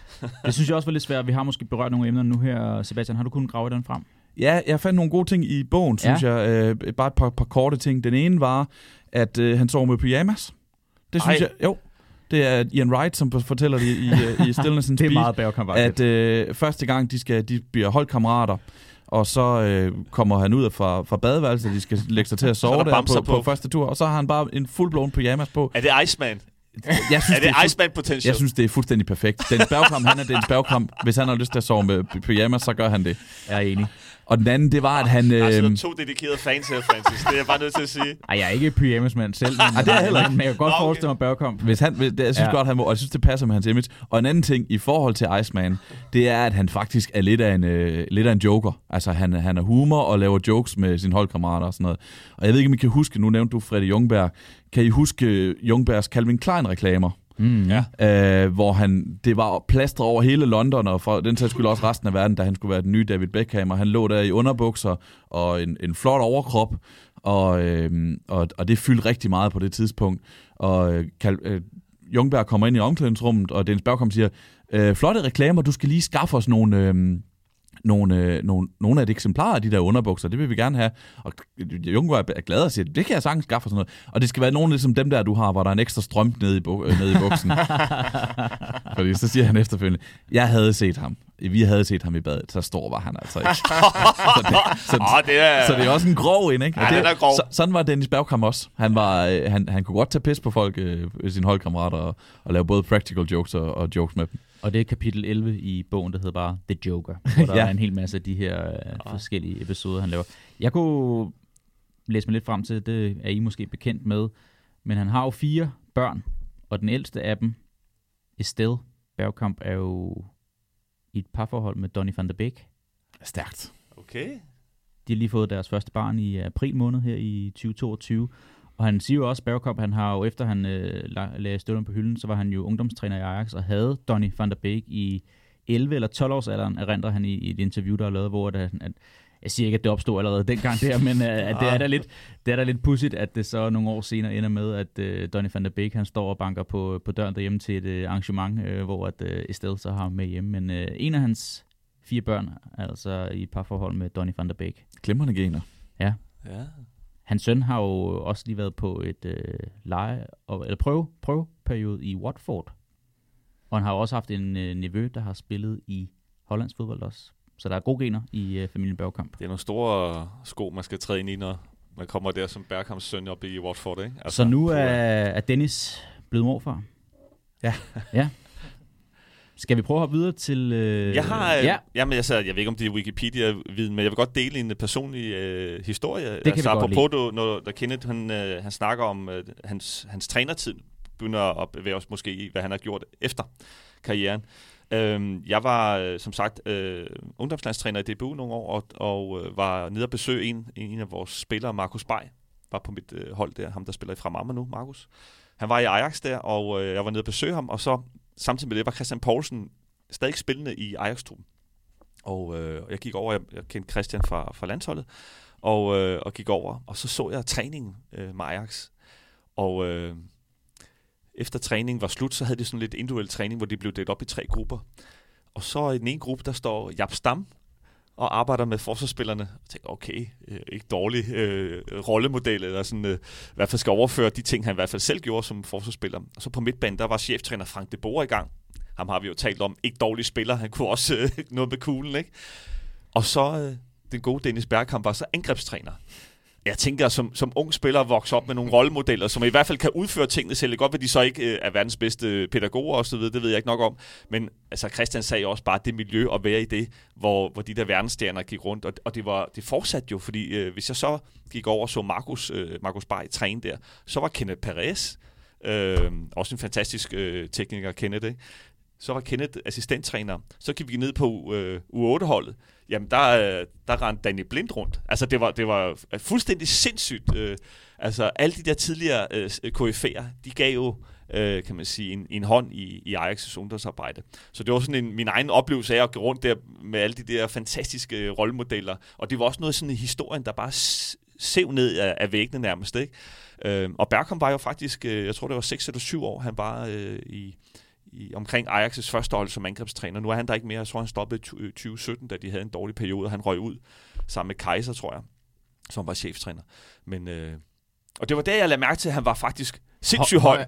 Det synes jeg også var lidt svært. Vi har måske berørt nogle emner nu her. Sebastian, har du kunnet grave den frem? Ja, jeg fandt nogle gode ting i bogen, synes ja. jeg. Øh, bare et par, par korte ting. Den ene var, at øh, han sov med pyjamas. Det synes Ej. jeg, jo, det er Ian Wright, som fortæller det i, i Stillness and Det er meget At øh, første gang, de, skal, de bliver holdkammerater, og så øh, kommer han ud fra, fra badeværelset, de skal lægge sig til at sove der, der på, på. på første tur, og så har han bare en fuldblåen pyjamas på. Er det Iceman? Jeg synes, er det, det er Iceman potential? Jeg synes, det er fuldstændig perfekt. Den Bergkamp, han er den Bergkamp. Hvis han har lyst til at sove med pyjamas, så gør han det. Jeg er enig. Og den anden, det var, at han... Der er øh, to dedikerede fans her, Francis. Det er jeg bare nødt til at sige. Ej, jeg er ikke pyjamasmand selv. Men, Ej, det er heller ikke. Men jeg kan godt okay. forestille mig Bergkamp. Hvis han, det, jeg synes ja. godt, han må, og jeg synes, det passer med hans image. Og en anden ting i forhold til Iceman, det er, at han faktisk er lidt af en, øh, lidt af en joker. Altså, han, han er humor og laver jokes med sine holdkammerater og sådan noget. Og jeg ved ikke, om I kan huske, nu nævnte du Freddy Jungberg. Kan I huske Jungbergs Calvin Klein-reklamer? Mm, ja. øh, hvor han, det var plaster over hele London, og for den sags skyld også resten af verden, da han skulle være den nye David Beckham, og han lå der i underbukser og en, en flot overkrop, og, øh, og, og det fyldte rigtig meget på det tidspunkt. Og øh, øh, Jungberg kommer ind i omklædningsrummet, og Dennis Bergkamp siger, øh, flotte reklamer, du skal lige skaffe os nogle... Øh, nogle, øh, nogle, nogle af de eksemplarer af de der underbukser, det vil vi gerne have. Og Jungberg er glad og siger, det kan jeg sagtens skaffe og sådan noget. Og det skal være nogle ligesom dem der, du har, hvor der er en ekstra strømpe nede i, bu- øh, nede i buksen. Fordi så siger han efterfølgende, jeg havde set ham. Vi havde set ham i badet, så stor var han altså ikke. så, det, så, oh, det er... så det er også en grov en, ikke? Ja, det, er grov. Så, sådan var Dennis Bergkamp også. Han, var, øh, han, han kunne godt tage pis på folk, øh, sine holdkammerater, og, og lave både practical jokes og, og jokes med dem. Og det er kapitel 11 i bogen, der hedder bare The Joker, hvor der ja. er en hel masse af de her uh, forskellige episoder, han laver. Jeg kunne læse mig lidt frem til, det er I måske bekendt med, men han har jo fire børn, og den ældste af dem, Estelle Bergkamp, er jo i et parforhold med Donny van der Beek. Stærkt. Okay. De har lige fået deres første barn i april måned her i 2022, og han siger jo også, Bergkamp, han har jo efter han øh, lagde støvlen på hylden, så var han jo ungdomstræner i Ajax og havde Donny van der Beek i 11 eller 12 års alderen, erindrer han i, i et interview, der er lavet, hvor det, at, jeg siger ikke, at det opstod allerede dengang der, men uh, at det er da lidt, det er da lidt pudsigt, at det så nogle år senere ender med, at uh, Donny van der Beek, han står og banker på, på døren derhjemme til et uh, arrangement, uh, hvor at, uh, Estelle så har med hjemme. Men uh, en af hans fire børn, altså i et par forhold med Donny van der Beek. Glimrende gener. Ja. Ja. Hans søn har jo også lige været på et øh, leje, eller prøve, prøveperiode i Watford. Og han har jo også haft en øh, nevø, der har spillet i Hollands fodbold også. Så der er gode gener i øh, familien Bergkamp. Det er nogle store sko, man skal træde ind i, når man kommer der som Bergkamps søn op i Watford, ikke? Altså, så nu er, er Dennis blevet morfar? Ja. ja. Skal vi prøve at hoppe videre til... Øh, jeg har... Øh, ja. Jamen, jeg, jeg ved ikke, om det er Wikipedia-viden, men jeg vil godt dele en personlig øh, historie. Det kan altså, vi apropos, du, når der Kenneth, han, øh, han snakker om øh, hans, hans trænertid, begynder at bevæge os måske i, hvad han har gjort efter karrieren. Øh, jeg var, øh, som sagt, øh, ungdomslandstræner i DBU nogle år, og, og øh, var nede og besøge en, en af vores spillere, Markus Bay, var på mit øh, hold der, ham der spiller i Fremammer nu, Markus. Han var i Ajax der, og øh, jeg var nede og besøge ham, og så samtidig med det var Christian Poulsen stadig spillende i Ajax-truppen. Og øh, jeg gik over, jeg, jeg kendte Christian fra, fra landsholdet, og, øh, og gik over, og så så jeg træningen øh, med Ajax. Og øh, efter træningen var slut, så havde de sådan lidt individuel træning, hvor de blev delt op i tre grupper. Og så i den ene gruppe, der står Jap Stam, og arbejder med forsvarsspillerne. Og tænker, okay, øh, ikke dårlig øh, rollemodel, eller sådan, øh, i hvert fald skal overføre de ting, han i hvert fald selv gjorde som forsvarsspiller. Og så på midtbanen, der var cheftræner Frank de Boer i gang. Ham har vi jo talt om, ikke dårlig spiller, han kunne også øh, noget med kuglen, ikke? Og så øh, den gode Dennis Bergkamp var så angrebstræner jeg tænker, som, som ung spiller vokser op med nogle rollemodeller, som i hvert fald kan udføre tingene selv. Det godt at de så ikke øh, er verdens bedste pædagoger og så videre, det ved jeg ikke nok om. Men altså, Christian sagde også bare, det miljø at være i det, hvor, hvor de der verdensstjerner gik rundt. Og, og det, var, det fortsatte jo, fordi øh, hvis jeg så gik over og så Markus, øh, Markus Bay træne der, så var Kenneth Perez, øh, også en fantastisk øh, tekniker, Kenneth, ikke? så var Kenneth assistenttræner. Så gik vi ned på øh, U8-holdet. Jamen, der, øh, der rendte Danny Blind rundt. Altså, det var, det var fuldstændig sindssygt. Øh, altså, alle de der tidligere øh, KF'er, de gav jo øh, kan man sige, en, en hånd i, i Ajax' ungdomsarbejde. Så det var sådan en, min egen oplevelse af at gå rundt der med alle de der fantastiske rollemodeller. Og det var også noget sådan i historien, der bare sev ned af, af væggene nærmest. Ikke? Øh, og Bergkamp var jo faktisk, øh, jeg tror det var 6 eller 7 år, han var øh, i, i, omkring Ajax' første hold som angrebstræner. Nu er han der ikke mere. Jeg tror, han stoppede i 2017, øh, da de havde en dårlig periode, og han røg ud sammen med Kaiser, tror jeg, som var cheftræner. Men, øh, og det var der, jeg lagde mærke til, at han var faktisk sindssygt høj.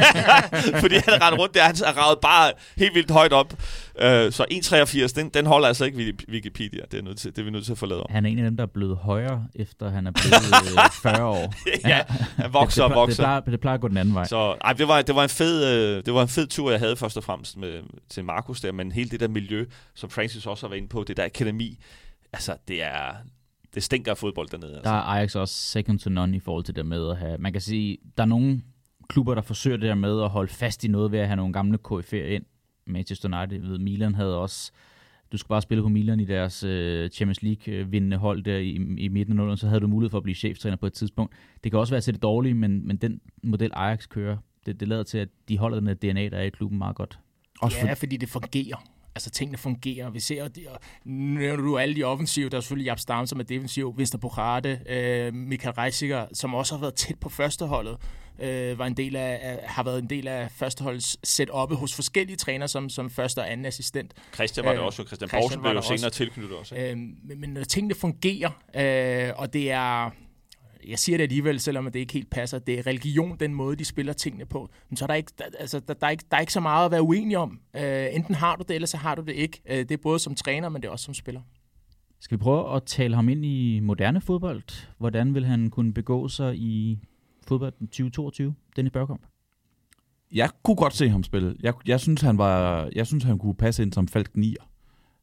Fordi han rendte rundt der, han ravet bare helt vildt højt op. Uh, så 1,83, den, den holder altså ikke Wikipedia. Det er, nødt til, det er vi nødt til at få lavet om. Han er en af dem, der er blevet højere, efter han er blevet 40 øh, år. ja, han vokser og vokser. Det plejer, det plejer at gå den anden vej. Så ej, det, var, det, var en fed, uh, det var en fed tur, jeg havde først og fremmest med, til Markus der, men hele det der miljø, som Francis også har været inde på, det der akademi, altså det er det stinker af fodbold dernede. Altså. Der er Ajax også second to none i forhold til det med at have... Man kan sige, der er nogle klubber, der forsøger det der med at holde fast i noget ved at have nogle gamle KF'er ind. Manchester United ved Milan havde også... Du skulle bare spille på Milan i deres uh, Champions League-vindende hold der i, i midten af nullerne, så havde du mulighed for at blive cheftræner på et tidspunkt. Det kan også være til det dårlige, men, men den model Ajax kører, det, det lader til, at de holder den DNA, der er i klubben meget godt. Også ja, fordi det fungerer altså tingene fungerer. Vi ser, det, nævner du alle de offensive, der er selvfølgelig Jab Stam, som er defensiv, Vincent Bocharde, øh, Michael Reisiger, som også har været tæt på førsteholdet, øh, var en del af, har været en del af førsteholdets setup hos forskellige trænere, som, som første og anden assistent. Christian var det øh, også, Christian, Christian Poulsen blev jo senere tilknyttet også. Øh, men, men når tingene fungerer, øh, og det er jeg siger det alligevel, selvom det ikke helt passer, det er religion, den måde, de spiller tingene på. Men så er der ikke, der, altså, der, der, er ikke, der er ikke så meget at være uenig om. Uh, enten har du det, eller så har du det ikke. Uh, det er både som træner, men det er også som spiller. Skal vi prøve at tale ham ind i moderne fodbold? Hvordan vil han kunne begå sig i fodbold 2022, Dennis Bergkamp? Jeg kunne godt se ham spille. Jeg, jeg, synes, han var, jeg synes, han kunne passe ind som falsk nier.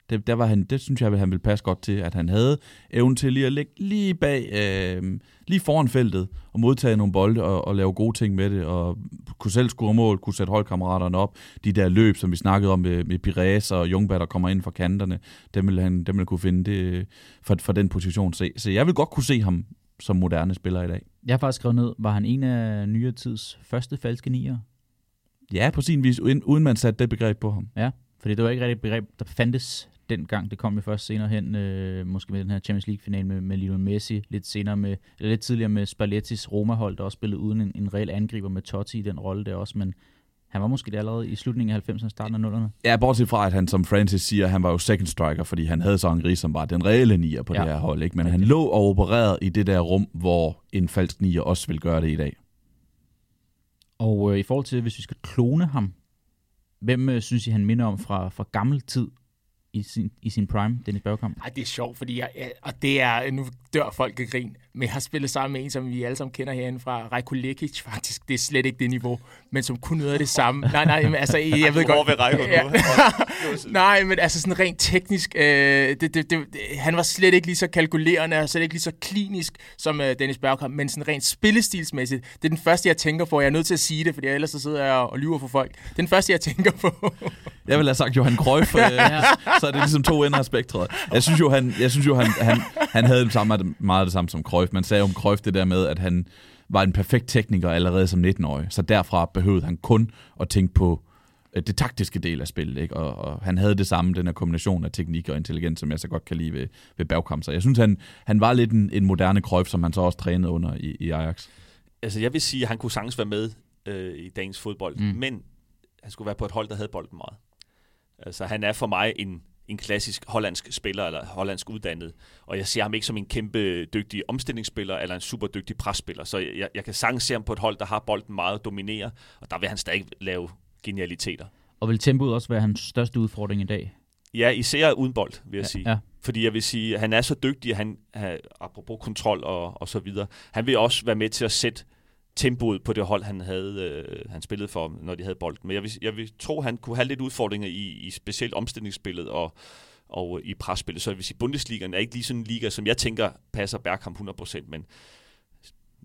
Det, der var han, det synes jeg, at han ville passe godt til, at han havde evnen til lige at ligge lige bag, øh, lige foran feltet og modtage nogle bolde og, og lave gode ting med det, og kunne selv score mål, kunne sætte holdkammeraterne op. De der løb, som vi snakkede om med, med Pires og Jungberg, der kommer ind fra kanterne, dem ville han, dem ville kunne finde det for, for den position. Så, så jeg vil godt kunne se ham som moderne spiller i dag. Jeg har faktisk skrevet ned, var han en af nyere tids første falske nier? Ja, på sin vis, uden, man satte det begreb på ham. Ja, fordi det var ikke rigtig et begreb, der fandtes dengang. Det kom jo først senere hen, øh, måske med den her Champions League-final med, med Lionel Messi, lidt senere med, eller lidt tidligere med Spallettis Roma-hold, der også spillede uden en, en reel angriber med Totti i den rolle der også, men Han var måske det allerede i slutningen af 90'erne, starten af 0'erne. Ja, bortset fra, at han, som Francis siger, han var jo second striker, fordi han havde så en Ries, som var den reelle nier på ja. Det her hold. Ikke? Men han lå og opererede i det der rum, hvor en falsk nier også vil gøre det i dag. Og øh, i forhold til, hvis vi skal klone ham, hvem øh, synes I, han minder om fra, fra gammel tid i sin, i sin prime, Dennis Bergkamp? Ej, det er sjovt, fordi jeg, jeg- og det er, nu dør folk af grin, men jeg har spillet sammen med en, som vi alle sammen kender herinde fra, Rajko Lekic, faktisk. Det er slet ikke det niveau, men som kunne noget af det samme. Nej, nej, men altså, jeg ved Hvor godt. ved Rejko nu? Nej, men altså sådan rent teknisk, øh, det, det, det, det, han var slet ikke lige så kalkulerende, og slet ikke lige så klinisk som øh, Dennis Bergkamp, men sådan rent spillestilsmæssigt, det er den første, jeg tænker på. Jeg er nødt til at sige det, fordi ellers så sidder jeg og lyver for folk. Det er den første, jeg tænker på. Jeg ville have sagt Johan Cruyff, øh, så er det ligesom to ender af spektret. Jeg synes jo, han, jeg synes jo, han, han, han havde det samme, meget det samme som Cruyff. Man sagde om Cruyff det der med, at han var en perfekt tekniker allerede som 19-årig. Så derfra behøvede han kun at tænke på øh, det taktiske del af spillet. Ikke? Og, og han havde det samme, den her kombination af teknik og intelligens, som jeg så godt kan lide ved, ved Bergkamp. Så jeg synes, han, han var lidt en, en moderne Cruyff, som han så også trænede under i, i Ajax. Altså, jeg vil sige, at han kunne sagtens være med øh, i dagens fodbold, Mm. mm. men han skulle være på et hold, der havde bolden meget. Altså, han er for mig en, en klassisk hollandsk spiller, eller hollandsk uddannet, og jeg ser ham ikke som en kæmpe dygtig omstillingsspiller, eller en super dygtig presspiller, så jeg, jeg kan sagtens se ham på et hold, der har bolden meget og dominerer, og der vil han stadig lave genialiteter. Og vil tempoet også være hans største udfordring i dag? Ja, især uden bold, vil jeg Ja, sige. ja. Fordi jeg vil sige, at han er så dygtig, at han, han apropos kontrol og, og så videre, han vil også være med til at sætte tempoet på det hold, han havde, øh, han spillede for, når de havde bolden. Men jeg vil, jeg vil tro, han kunne have lidt udfordringer i, i specielt omstillingsspillet og, og i presspillet. Så jeg vil sige, Bundesligaen er ikke lige sådan en liga, som jeg tænker passer Bergkamp 100%, men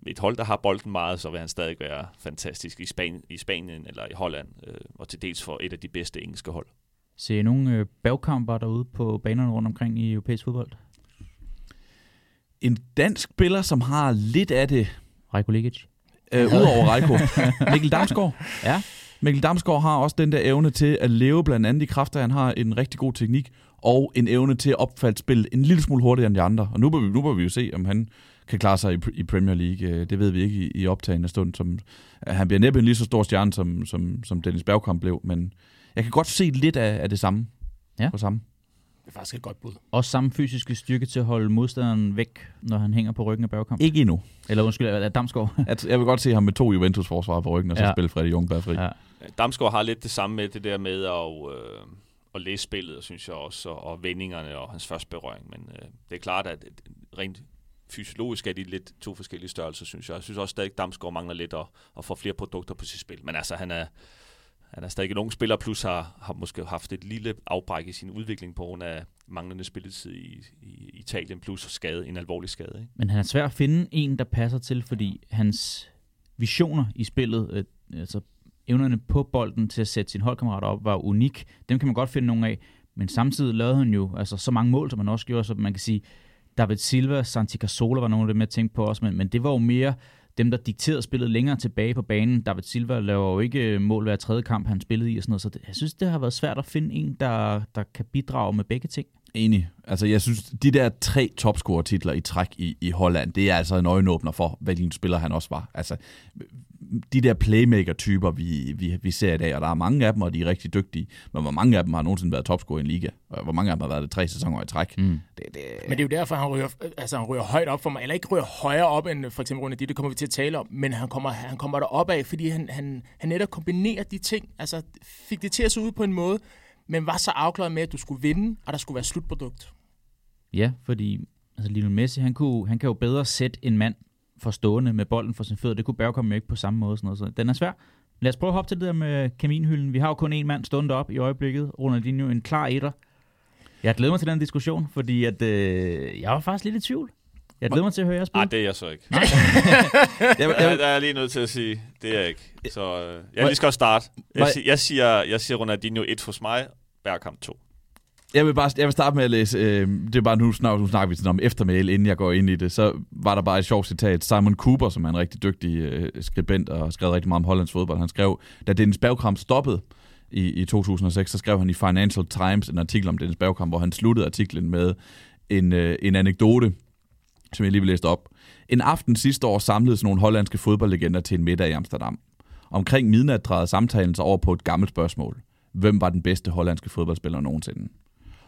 et hold, der har bolden meget, så vil han stadig være fantastisk i, Span- i Spanien eller i Holland, øh, og til dels for et af de bedste engelske hold. Ser I nogle øh, bagkamper derude på banerne rundt omkring i europæisk fodbold? En dansk spiller, som har lidt af det, Rajko Lekic? Øh, udover Reiko, Mikkel Damsgaard. Ja. Mikkel Damsgaard har også den der evne til at leve blandt andet i kraft at han har en rigtig god teknik, og en evne til at opfatte spil en lille smule hurtigere end de andre. Og nu må vi, nu må vi jo se, om han kan klare sig i, i Premier League. Øh, Det ved vi ikke i, i optagende stund. Som, han bliver næppe en lige så stor stjerne, som, som, som Dennis Bergkamp blev, men jeg kan godt se lidt af, af det samme. Ja. På samme. Det er faktisk et godt bud. Også samme fysiske styrke til at holde modstanderen væk, når han hænger på ryggen af Bergkamp? Ikke endnu. Eller undskyld, Damsgaard? At, jeg vil godt se ham med to Juventus-forsvarer på ryggen, og så Ja. spille Freddy Jungberg fri. ja. Damsgaard har lidt det samme med det der med at, øh, at læse spillet, synes jeg også, og, og vendingerne og hans første berøring. Men øh, det er klart, at rent fysiologisk er de lidt to forskellige størrelser, synes jeg. Jeg synes også stadig, at Damsgaard mangler lidt at, at få flere produkter på sit spil. Men altså, han er, han er stadig en ung spiller, plus har, har måske haft et lille afbræk i sin udvikling på grund af manglende spilletid i, i Italien, plus skade, en alvorlig skade. Ikke? Men han er svær at finde en, der passer til, fordi hans visioner i spillet, øh, altså evnerne på bolden til at sætte sin holdkammerater op, var unik. Dem kan man godt finde nogle af, men samtidig lavede han jo altså, så mange mål, som han også gjorde, så man kan sige, David Silva, Santi Casola var nogle af dem, jeg tænkte på også, men, men det var jo mere dem, der dikterede spillet længere tilbage på banen. David Silva laver jo ikke øh, mål hver tredje kamp, han spillede i og sådan noget, så det, jeg synes, det har været svært at finde en, der, der kan bidrage med begge ting. Enig. Altså, jeg synes, de der tre topscorer-titler i træk i, i Holland, det er altså en øjenåbner for, hvilken spiller han også var. Altså, de der playmaker-typer, vi, vi, vi ser i dag, og der er mange af dem, og de er rigtig dygtige, men hvor mange af dem har nogensinde været topscorer i en liga? Og hvor mange af dem har været det tre sæsoner i træk? Mm. Det, det, Men det er jo derfor, han ryger, altså, han ryger højt op for mig. Eller ikke ryger højere op end for eksempel Rune det kommer vi til at tale om. Men han kommer, han kommer derop af, fordi han, han, han netop kombinerer de ting. Altså fik det til at se ud på en måde, men var så afklaret med, at du skulle vinde, og der skulle være slutprodukt. Ja, fordi altså Lionel Messi, han, kunne, han kan jo bedre sætte en mand for stående med bolden for sin fødder. Det kunne Bergkamp jo ikke på samme måde. Sådan noget. Så den er svær. Lad os prøve at hoppe til det der med kaminhylden. Vi har jo kun én mand stående op i øjeblikket. Ronaldinho, en klar etter. Jeg glæder mig til den diskussion, fordi at, øh, jeg var faktisk lidt i tvivl. Jeg glæder mig til at høre jeres bud. Nej, det er jeg så ikke. jeg, Jeg, jeg, der er jeg lige nødt til at sige, det er jeg ikke. Så øh, jeg lige skal starte. Jeg, jeg, siger, jeg siger Ronaldinho 1 hos mig, Bergkamp 2 jeg, vil bare, jeg vil starte med at læse, øh, det er bare nu, snak, nu snakker vi sådan om eftermæl, inden jeg går ind i det, så var der bare et sjovt citat. Simon Cooper, som er en rigtig dygtig øh, skribent og har skrevet rigtig meget om Hollands fodbold, han skrev, da Dennis Bergkamp stoppede i, i 2006, så skrev han i Financial Times en artikel om Dennis Bergkamp, hvor han sluttede artiklen med en, øh, en anekdote, som jeg lige vil læse op. En aften sidste år samledes nogle hollandske fodboldlegender til en middag i Amsterdam. Omkring midnat drejede samtalen sig over på et gammelt spørgsmål. Hvem var den bedste hollandske fodboldspiller nogensinde?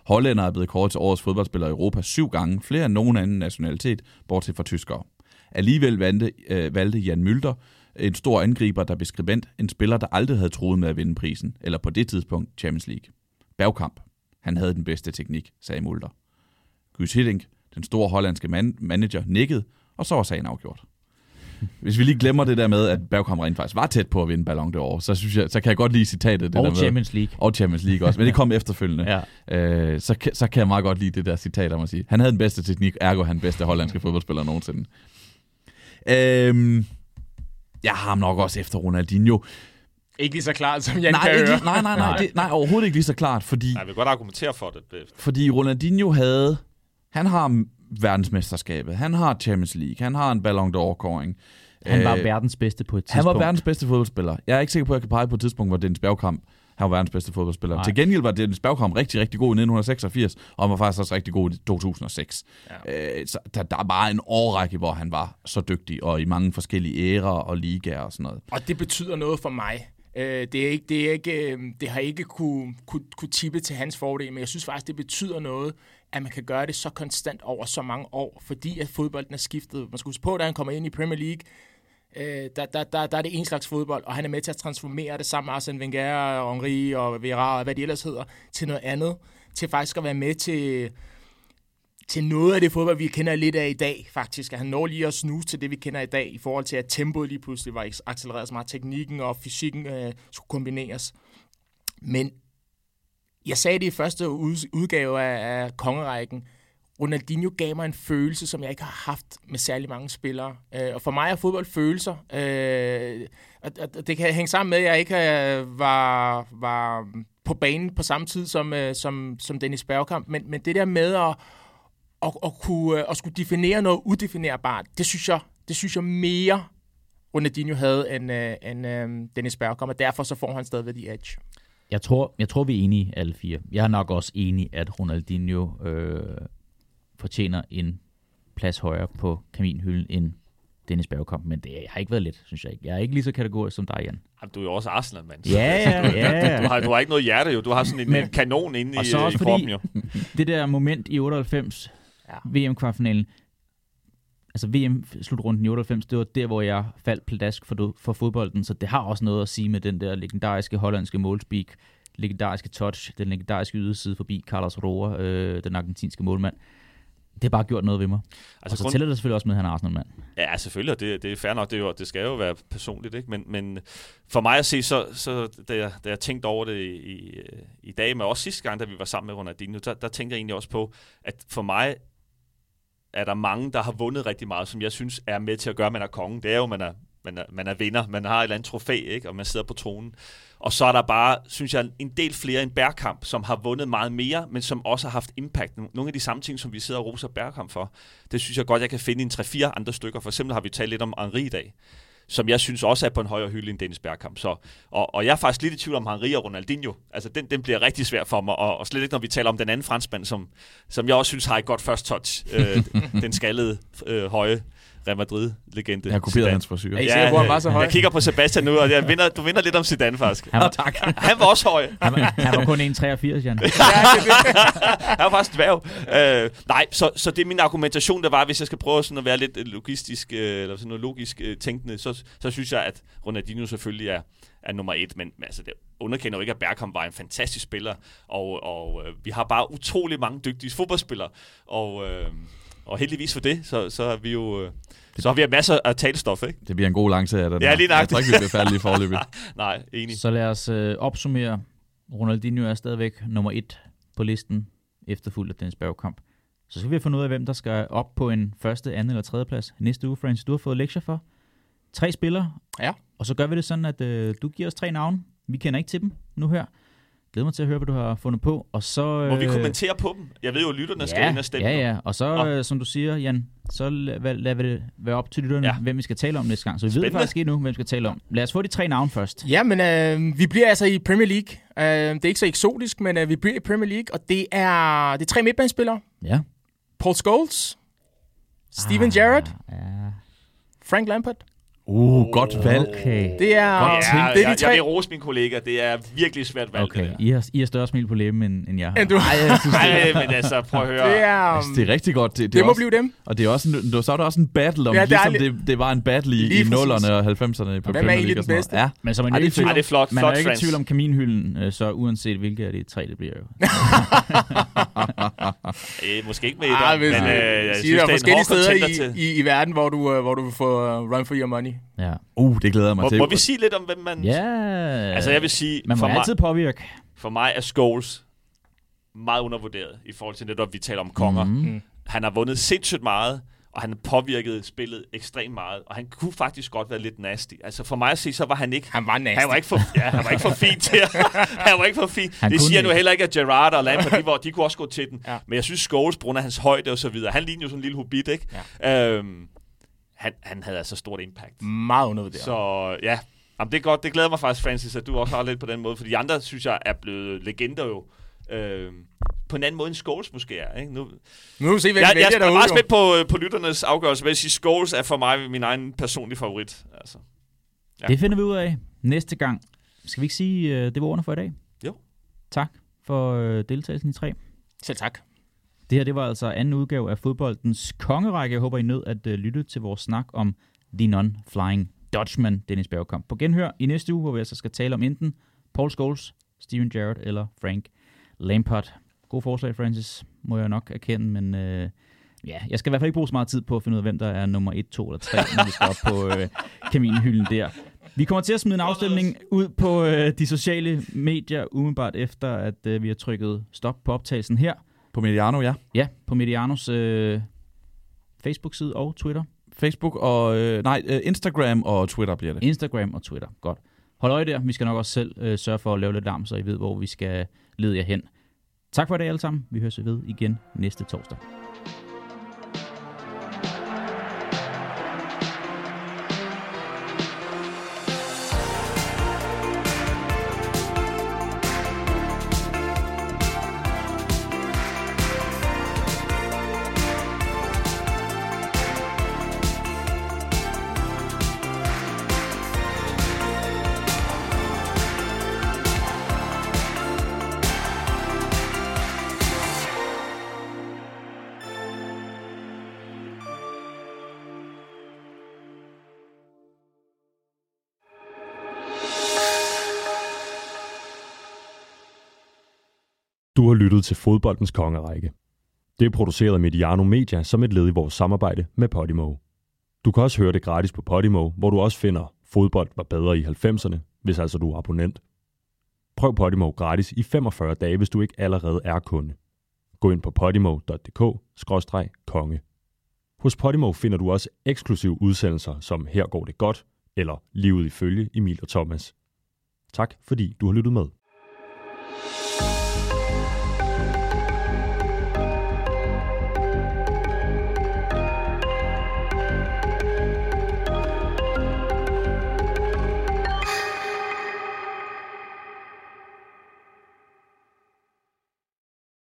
Hollænder er blevet kåret til årets fodboldspiller i Europa syv gange, flere end nogen anden nationalitet, bortset fra tyskere. Alligevel valgte, øh, valgte Jan Mylder, en stor angriber, der blev skribent, en spiller, der aldrig havde troet med at vinde prisen, eller på det tidspunkt Champions League. Bergkamp. Han havde den bedste teknik, sagde Mulder. Guus Hiddink, den store hollandske man- manager, nikkede, og så var sagen afgjort. Hvis vi lige glemmer det der med, at Bergkamp rent faktisk var tæt på at vinde Ballon d'Or, så, synes jeg, så kan jeg godt lide citatet. Det der Og med, Champions League. og Champions League også, men det kom efterfølgende. Ja. Øh, så, kan- så kan jeg meget godt lide det der citat om at sige, han havde den bedste teknik, ergo han den bedste hollandske fodboldspiller nogensinde. Øhm, jeg har ham nok også efter Ronaldinho. Ikke lige så klart, som Jan Nej, kan ikke, høre. lige- nej, nej, nej, det, nej, overhovedet ikke lige så klart, fordi, Nej, jeg vil godt argumentere for det. fordi Ronaldinho havde, han har verdensmesterskabet, han har Champions League, han har en Ballon d'Or-kåring. Han var Øh, verdens bedste på et Han tidspunkt. var verdens bedste fodboldspiller. Jeg er ikke sikker på, at jeg kan pege på et tidspunkt, hvor Dennis Bergkamp han var verdens bedste fodboldspiller. Nej. Til gengæld var Dennis Bergkamp rigtig, rigtig god i 1986, og han var faktisk også rigtig god i 2006. Ja. Øh, så der, der er bare en årrække, hvor han var så dygtig, og i mange forskellige ærer og ligaer og sådan noget. Og det betyder noget for mig. Øh, det, er ikke, det, er ikke, øh, det har ikke kunne, kunne, kunne tippe til hans fordel, men jeg synes faktisk, det betyder noget, at man kan gøre det så konstant over så mange år, fordi at fodbolden er skiftet. Man skal huske på, da han kommer ind i Premier League, øh, der, der, der, der er det en slags fodbold, og han er med til at transformere det sammen med Arsene Wenger, og Henri og Vera og hvad de ellers hedder, til noget andet. Til faktisk at være med til, til noget af det fodbold, vi kender lidt af i dag, faktisk. At han når lige at snuse til det, vi kender i dag, i forhold til, at tempoet lige pludselig var accelereret så meget. Teknikken og fysikken øh, skulle kombineres. Men jeg sagde det i første udgave af, af Kongerækken. Ronaldinho gav mig en følelse, som jeg ikke har haft med særlig mange spillere. Øh, og for mig er fodbold følelser. Øh, og, og det kan hænge sammen med, at jeg ikke øh, var, var på banen på samme tid som, øh, som, som Dennis Bergkamp. Men, men det der med at, at, at, kunne, øh, at skulle definere noget udefinerbart, det synes jeg, det synes jeg mere Ronaldinho havde end, øh, end øh, Dennis Bergkamp, og derfor så får han stadigvæk de edge. Jeg tror, jeg tror, vi er enige alle fire. Jeg er nok også enig, at Ronaldinho øh, fortjener en plads højere på kaminhylden end Dennis Bergkamp, men det har ikke været let, synes jeg ikke. Jeg er ikke lige så kategorisk som dig, Jan. Jamen, du er jo også Arsenal-mand. Ja, ja, ja. Du har, du har ikke noget hjerte, jo. Du har sådan en Men- kanon inde og i, så også i fordi- kroppen, jo. Det der moment i 98, ja. VM-kvartfinalen, altså VM-slutrunden i 98, det var der, hvor jeg faldt pladask for, for fodbolden, så det har også noget at sige med den der legendariske hollandske målspeak, legendariske touch, den legendariske yderside forbi Carlos Roa, øh, den argentinske målmand. Det har bare gjort noget ved mig. Altså, og så grund- tæller det selvfølgelig også med, at han er Arsenal-mand. Ja, selvfølgelig, og det, det er fair nok. Det, er jo, det skal jo være personligt, ikke? Men, men for mig at se, så, så da, jeg, da jeg tænkte over det i, i, i dag, men også sidste gang, da vi var sammen med Ronaldinho, der, der tænkte jeg egentlig også på, at for mig er der mange, der har vundet rigtig meget, som jeg synes er med til at gøre, at man er kongen. Det er jo, at man er, man er, man er vinder. Man har et eller andet trofæ, ikke? og man sidder på tronen. Og så er der bare, synes jeg, en del flere end Bærkamp, som har vundet meget mere, men som også har haft impact. Nogle af de samme ting, som vi sidder og roser Bærkamp for, det synes jeg godt, jeg kan finde i en 3-4 andre stykker. For eksempel har vi talt lidt om Henri i dag, som jeg synes også er på en højere hylde end Dennis Bergkamp. Så, og, og jeg er faktisk lidt i tvivl om Henri og Ronaldinho. Altså, den, den bliver rigtig svær for mig, og, og slet ikke, når vi taler om den anden franskmand, som, som jeg også synes har et godt first touch. Øh, den skaldede, øh, høje Real Madrid-legende. Jeg har kopieret Zidane. hans frisyr. Ja, hvor han var så høj. Jeg kigger på Sebastian nu, og jeg vinder, du vinder lidt om Zidane, faktisk. Han var, tak. Han var også høj. han, var, han var kun 1,83, Jan. Han var faktisk dværg. Øh, nej, så, så det er min argumentation, der var, hvis jeg skal prøve sådan at være lidt øh, logistisk, øh, eller sådan noget logisk øh, tænkende, så, så synes jeg, at Ronaldinho selvfølgelig er, er nummer et, men, men altså, det underkender jo ikke, at Bergkamp var en fantastisk spiller, og, og øh, vi har bare utrolig mange dygtige fodboldspillere, og, øh, og heldigvis for det, så, så har vi jo... Øh, så har vi masser af talestof, ikke? Det bliver en god lang serie, den Ja, lige Jeg nøjagtigt. tror ikke, vi bliver færdige forløbet. Nej, enig. Så lad os øh, opsummere. Ronaldinho er stadigvæk nummer et på listen, efterfulgt af Dennis Bergkamp. Så skal vi have fundet ud af, hvem der skal op på en første, anden eller tredje plads næste uge, Francis. Du har fået lektier for. Tre spillere. Ja. Og så gør vi det sådan, at øh, du giver os tre navne. Vi kender ikke til dem nu her. Glæder mig til at høre, hvad du har fundet på. Og så, øh, Må vi kommentere på dem? Jeg ved jo, at lytterne skal ja, ind og stemme. Ja, ja. Og så, Nå. øh, som du siger, Jan, så lad, lad det være op til lytterne, Ja. hvem vi skal tale om næste gang. Så vi ved Spændende. faktisk ikke nu, hvem vi skal tale om. Lad os få de tre navne først. Ja, men øh, vi bliver altså i Premier League. Øh, det er ikke så eksotisk, men øh, vi bliver i Premier League, og det er, det er tre midtbanespillere. Ja. Paul Scholes, Steven Gerrard, Ja. Frank Lampard Uh, godt valg. Okay. Det er, Godt ja, tænkt. det er de jeg, tre. jeg vil rose mine kollegaer. Det er virkelig svært valg, Okay, det der. I har, I har større smil på læben, end, end jeg har. End du- det Nej, men altså, prøv at høre. Det er, Altså, det er rigtig godt. Det, det, det er må også, blive dem. Og det er også en, så er der også en battle om, Ja, det er ligesom det, det var en battle i, i præcis. 0'erne og 90'erne på Hvem er egentlig den bedste? Ja. Men så er man det ikke i er tvivl det er flot, man flot er ikke i tvivl om kaminhylden, øh, så uanset hvilke af de tre, det bliver jo. Øh, måske ikke med et, hvis, men øh, øh, jeg synes, det er er en hård steder i, i, i verden, hvor du, uh, hvor du får uh, run for your money. Ja. Uh, det glæder jeg mig Må, til. må vi sige lidt om, hvem man... ja. Altså, jeg vil sige, Man må for mig, altid påvirke. for mig er Scholes meget undervurderet i forhold til netop, vi taler om konger. Mm. Mhm. Mm. Han har vundet sindssygt meget, og han har påvirket spillet ekstremt meget, og han kunne faktisk godt være lidt nasty. Altså for mig at se, så var han ikke Han var nasty. han var ikke for, ja, han var ikke for fin til at, han var ikke for fin. Han det siger nu heller ikke, at Gerrard og Lampard, de, var, de kunne også gå til den. Ja. Men jeg synes, Scholes, på grund af hans højde og så videre, han lignede jo sådan en lille hobbit, ikke? Ja. Øhm, han, han havde altså stort impact. Meget undervurderet. Så ja, Jamen, det er godt. Det glæder mig faktisk, Francis, at du også har lidt på den måde. For de andre, synes jeg, er blevet legender jo. Øhm, på en anden måde end Scholes måske er. Ikke? Nu, Nu vi se, hvem jeg, vælger jeg er meget spændt på, øh, på lytternes afgørelse. Men jeg sige, Scholes er for mig min egen personlige favorit. Altså. Ja. Det finder vi ud af næste gang. Skal vi ikke sige, øh, det var ordene for i dag? Jo. Tak for øh, deltagelsen i tre. Selv tak. Det her det var altså anden udgave af fodboldens kongerække. Jeg håber, I nød at uh, lytte til vores snak om The Non-Flying Dutchman, Dennis Bergkamp. På genhør i næste uge, hvor vi altså skal tale om enten Paul Scholes, Steven Gerrard eller Frank Lampard. God forslag, Francis, må jeg nok erkende, men øh, ja, jeg skal i hvert fald ikke bruge så meget tid på at finde ud af, hvem der er nummer 1, 2 eller 3, når vi skal op på øh, kaminhylden der. Vi kommer til at smide en afstemning ud på øh, de sociale medier, umiddelbart efter, at øh, vi har trykket stop på optagelsen her. På Mediano, ja. Ja, på Medianos øh, Facebook-side og Twitter. Facebook og... Øh, nej, øh, Instagram og Twitter bliver det. Instagram og Twitter. Godt. Hold øje der. Vi skal nok også selv øh, sørge for at lave lidt larm, så I ved, hvor vi skal lede jer hen. Tak for i dag alle sammen. Vi høres ved igen næste torsdag. Lyttet til fodboldens kongerække. Det er produceret af Mediano Media som et led i vores samarbejde med Podimo. Du kan også høre det gratis på Podimo, hvor du også finder Fodbold var bedre i 90'erne, hvis altså du er abonnent. Prøv Podimo gratis i 45 dage, hvis du ikke allerede er kunde. Gå ind på podimo.dk-konge. Hos Podimo finder du også eksklusive udsendelser som Her går det godt, eller Livet i følge Emil og Thomas. Tak fordi du har lyttet med.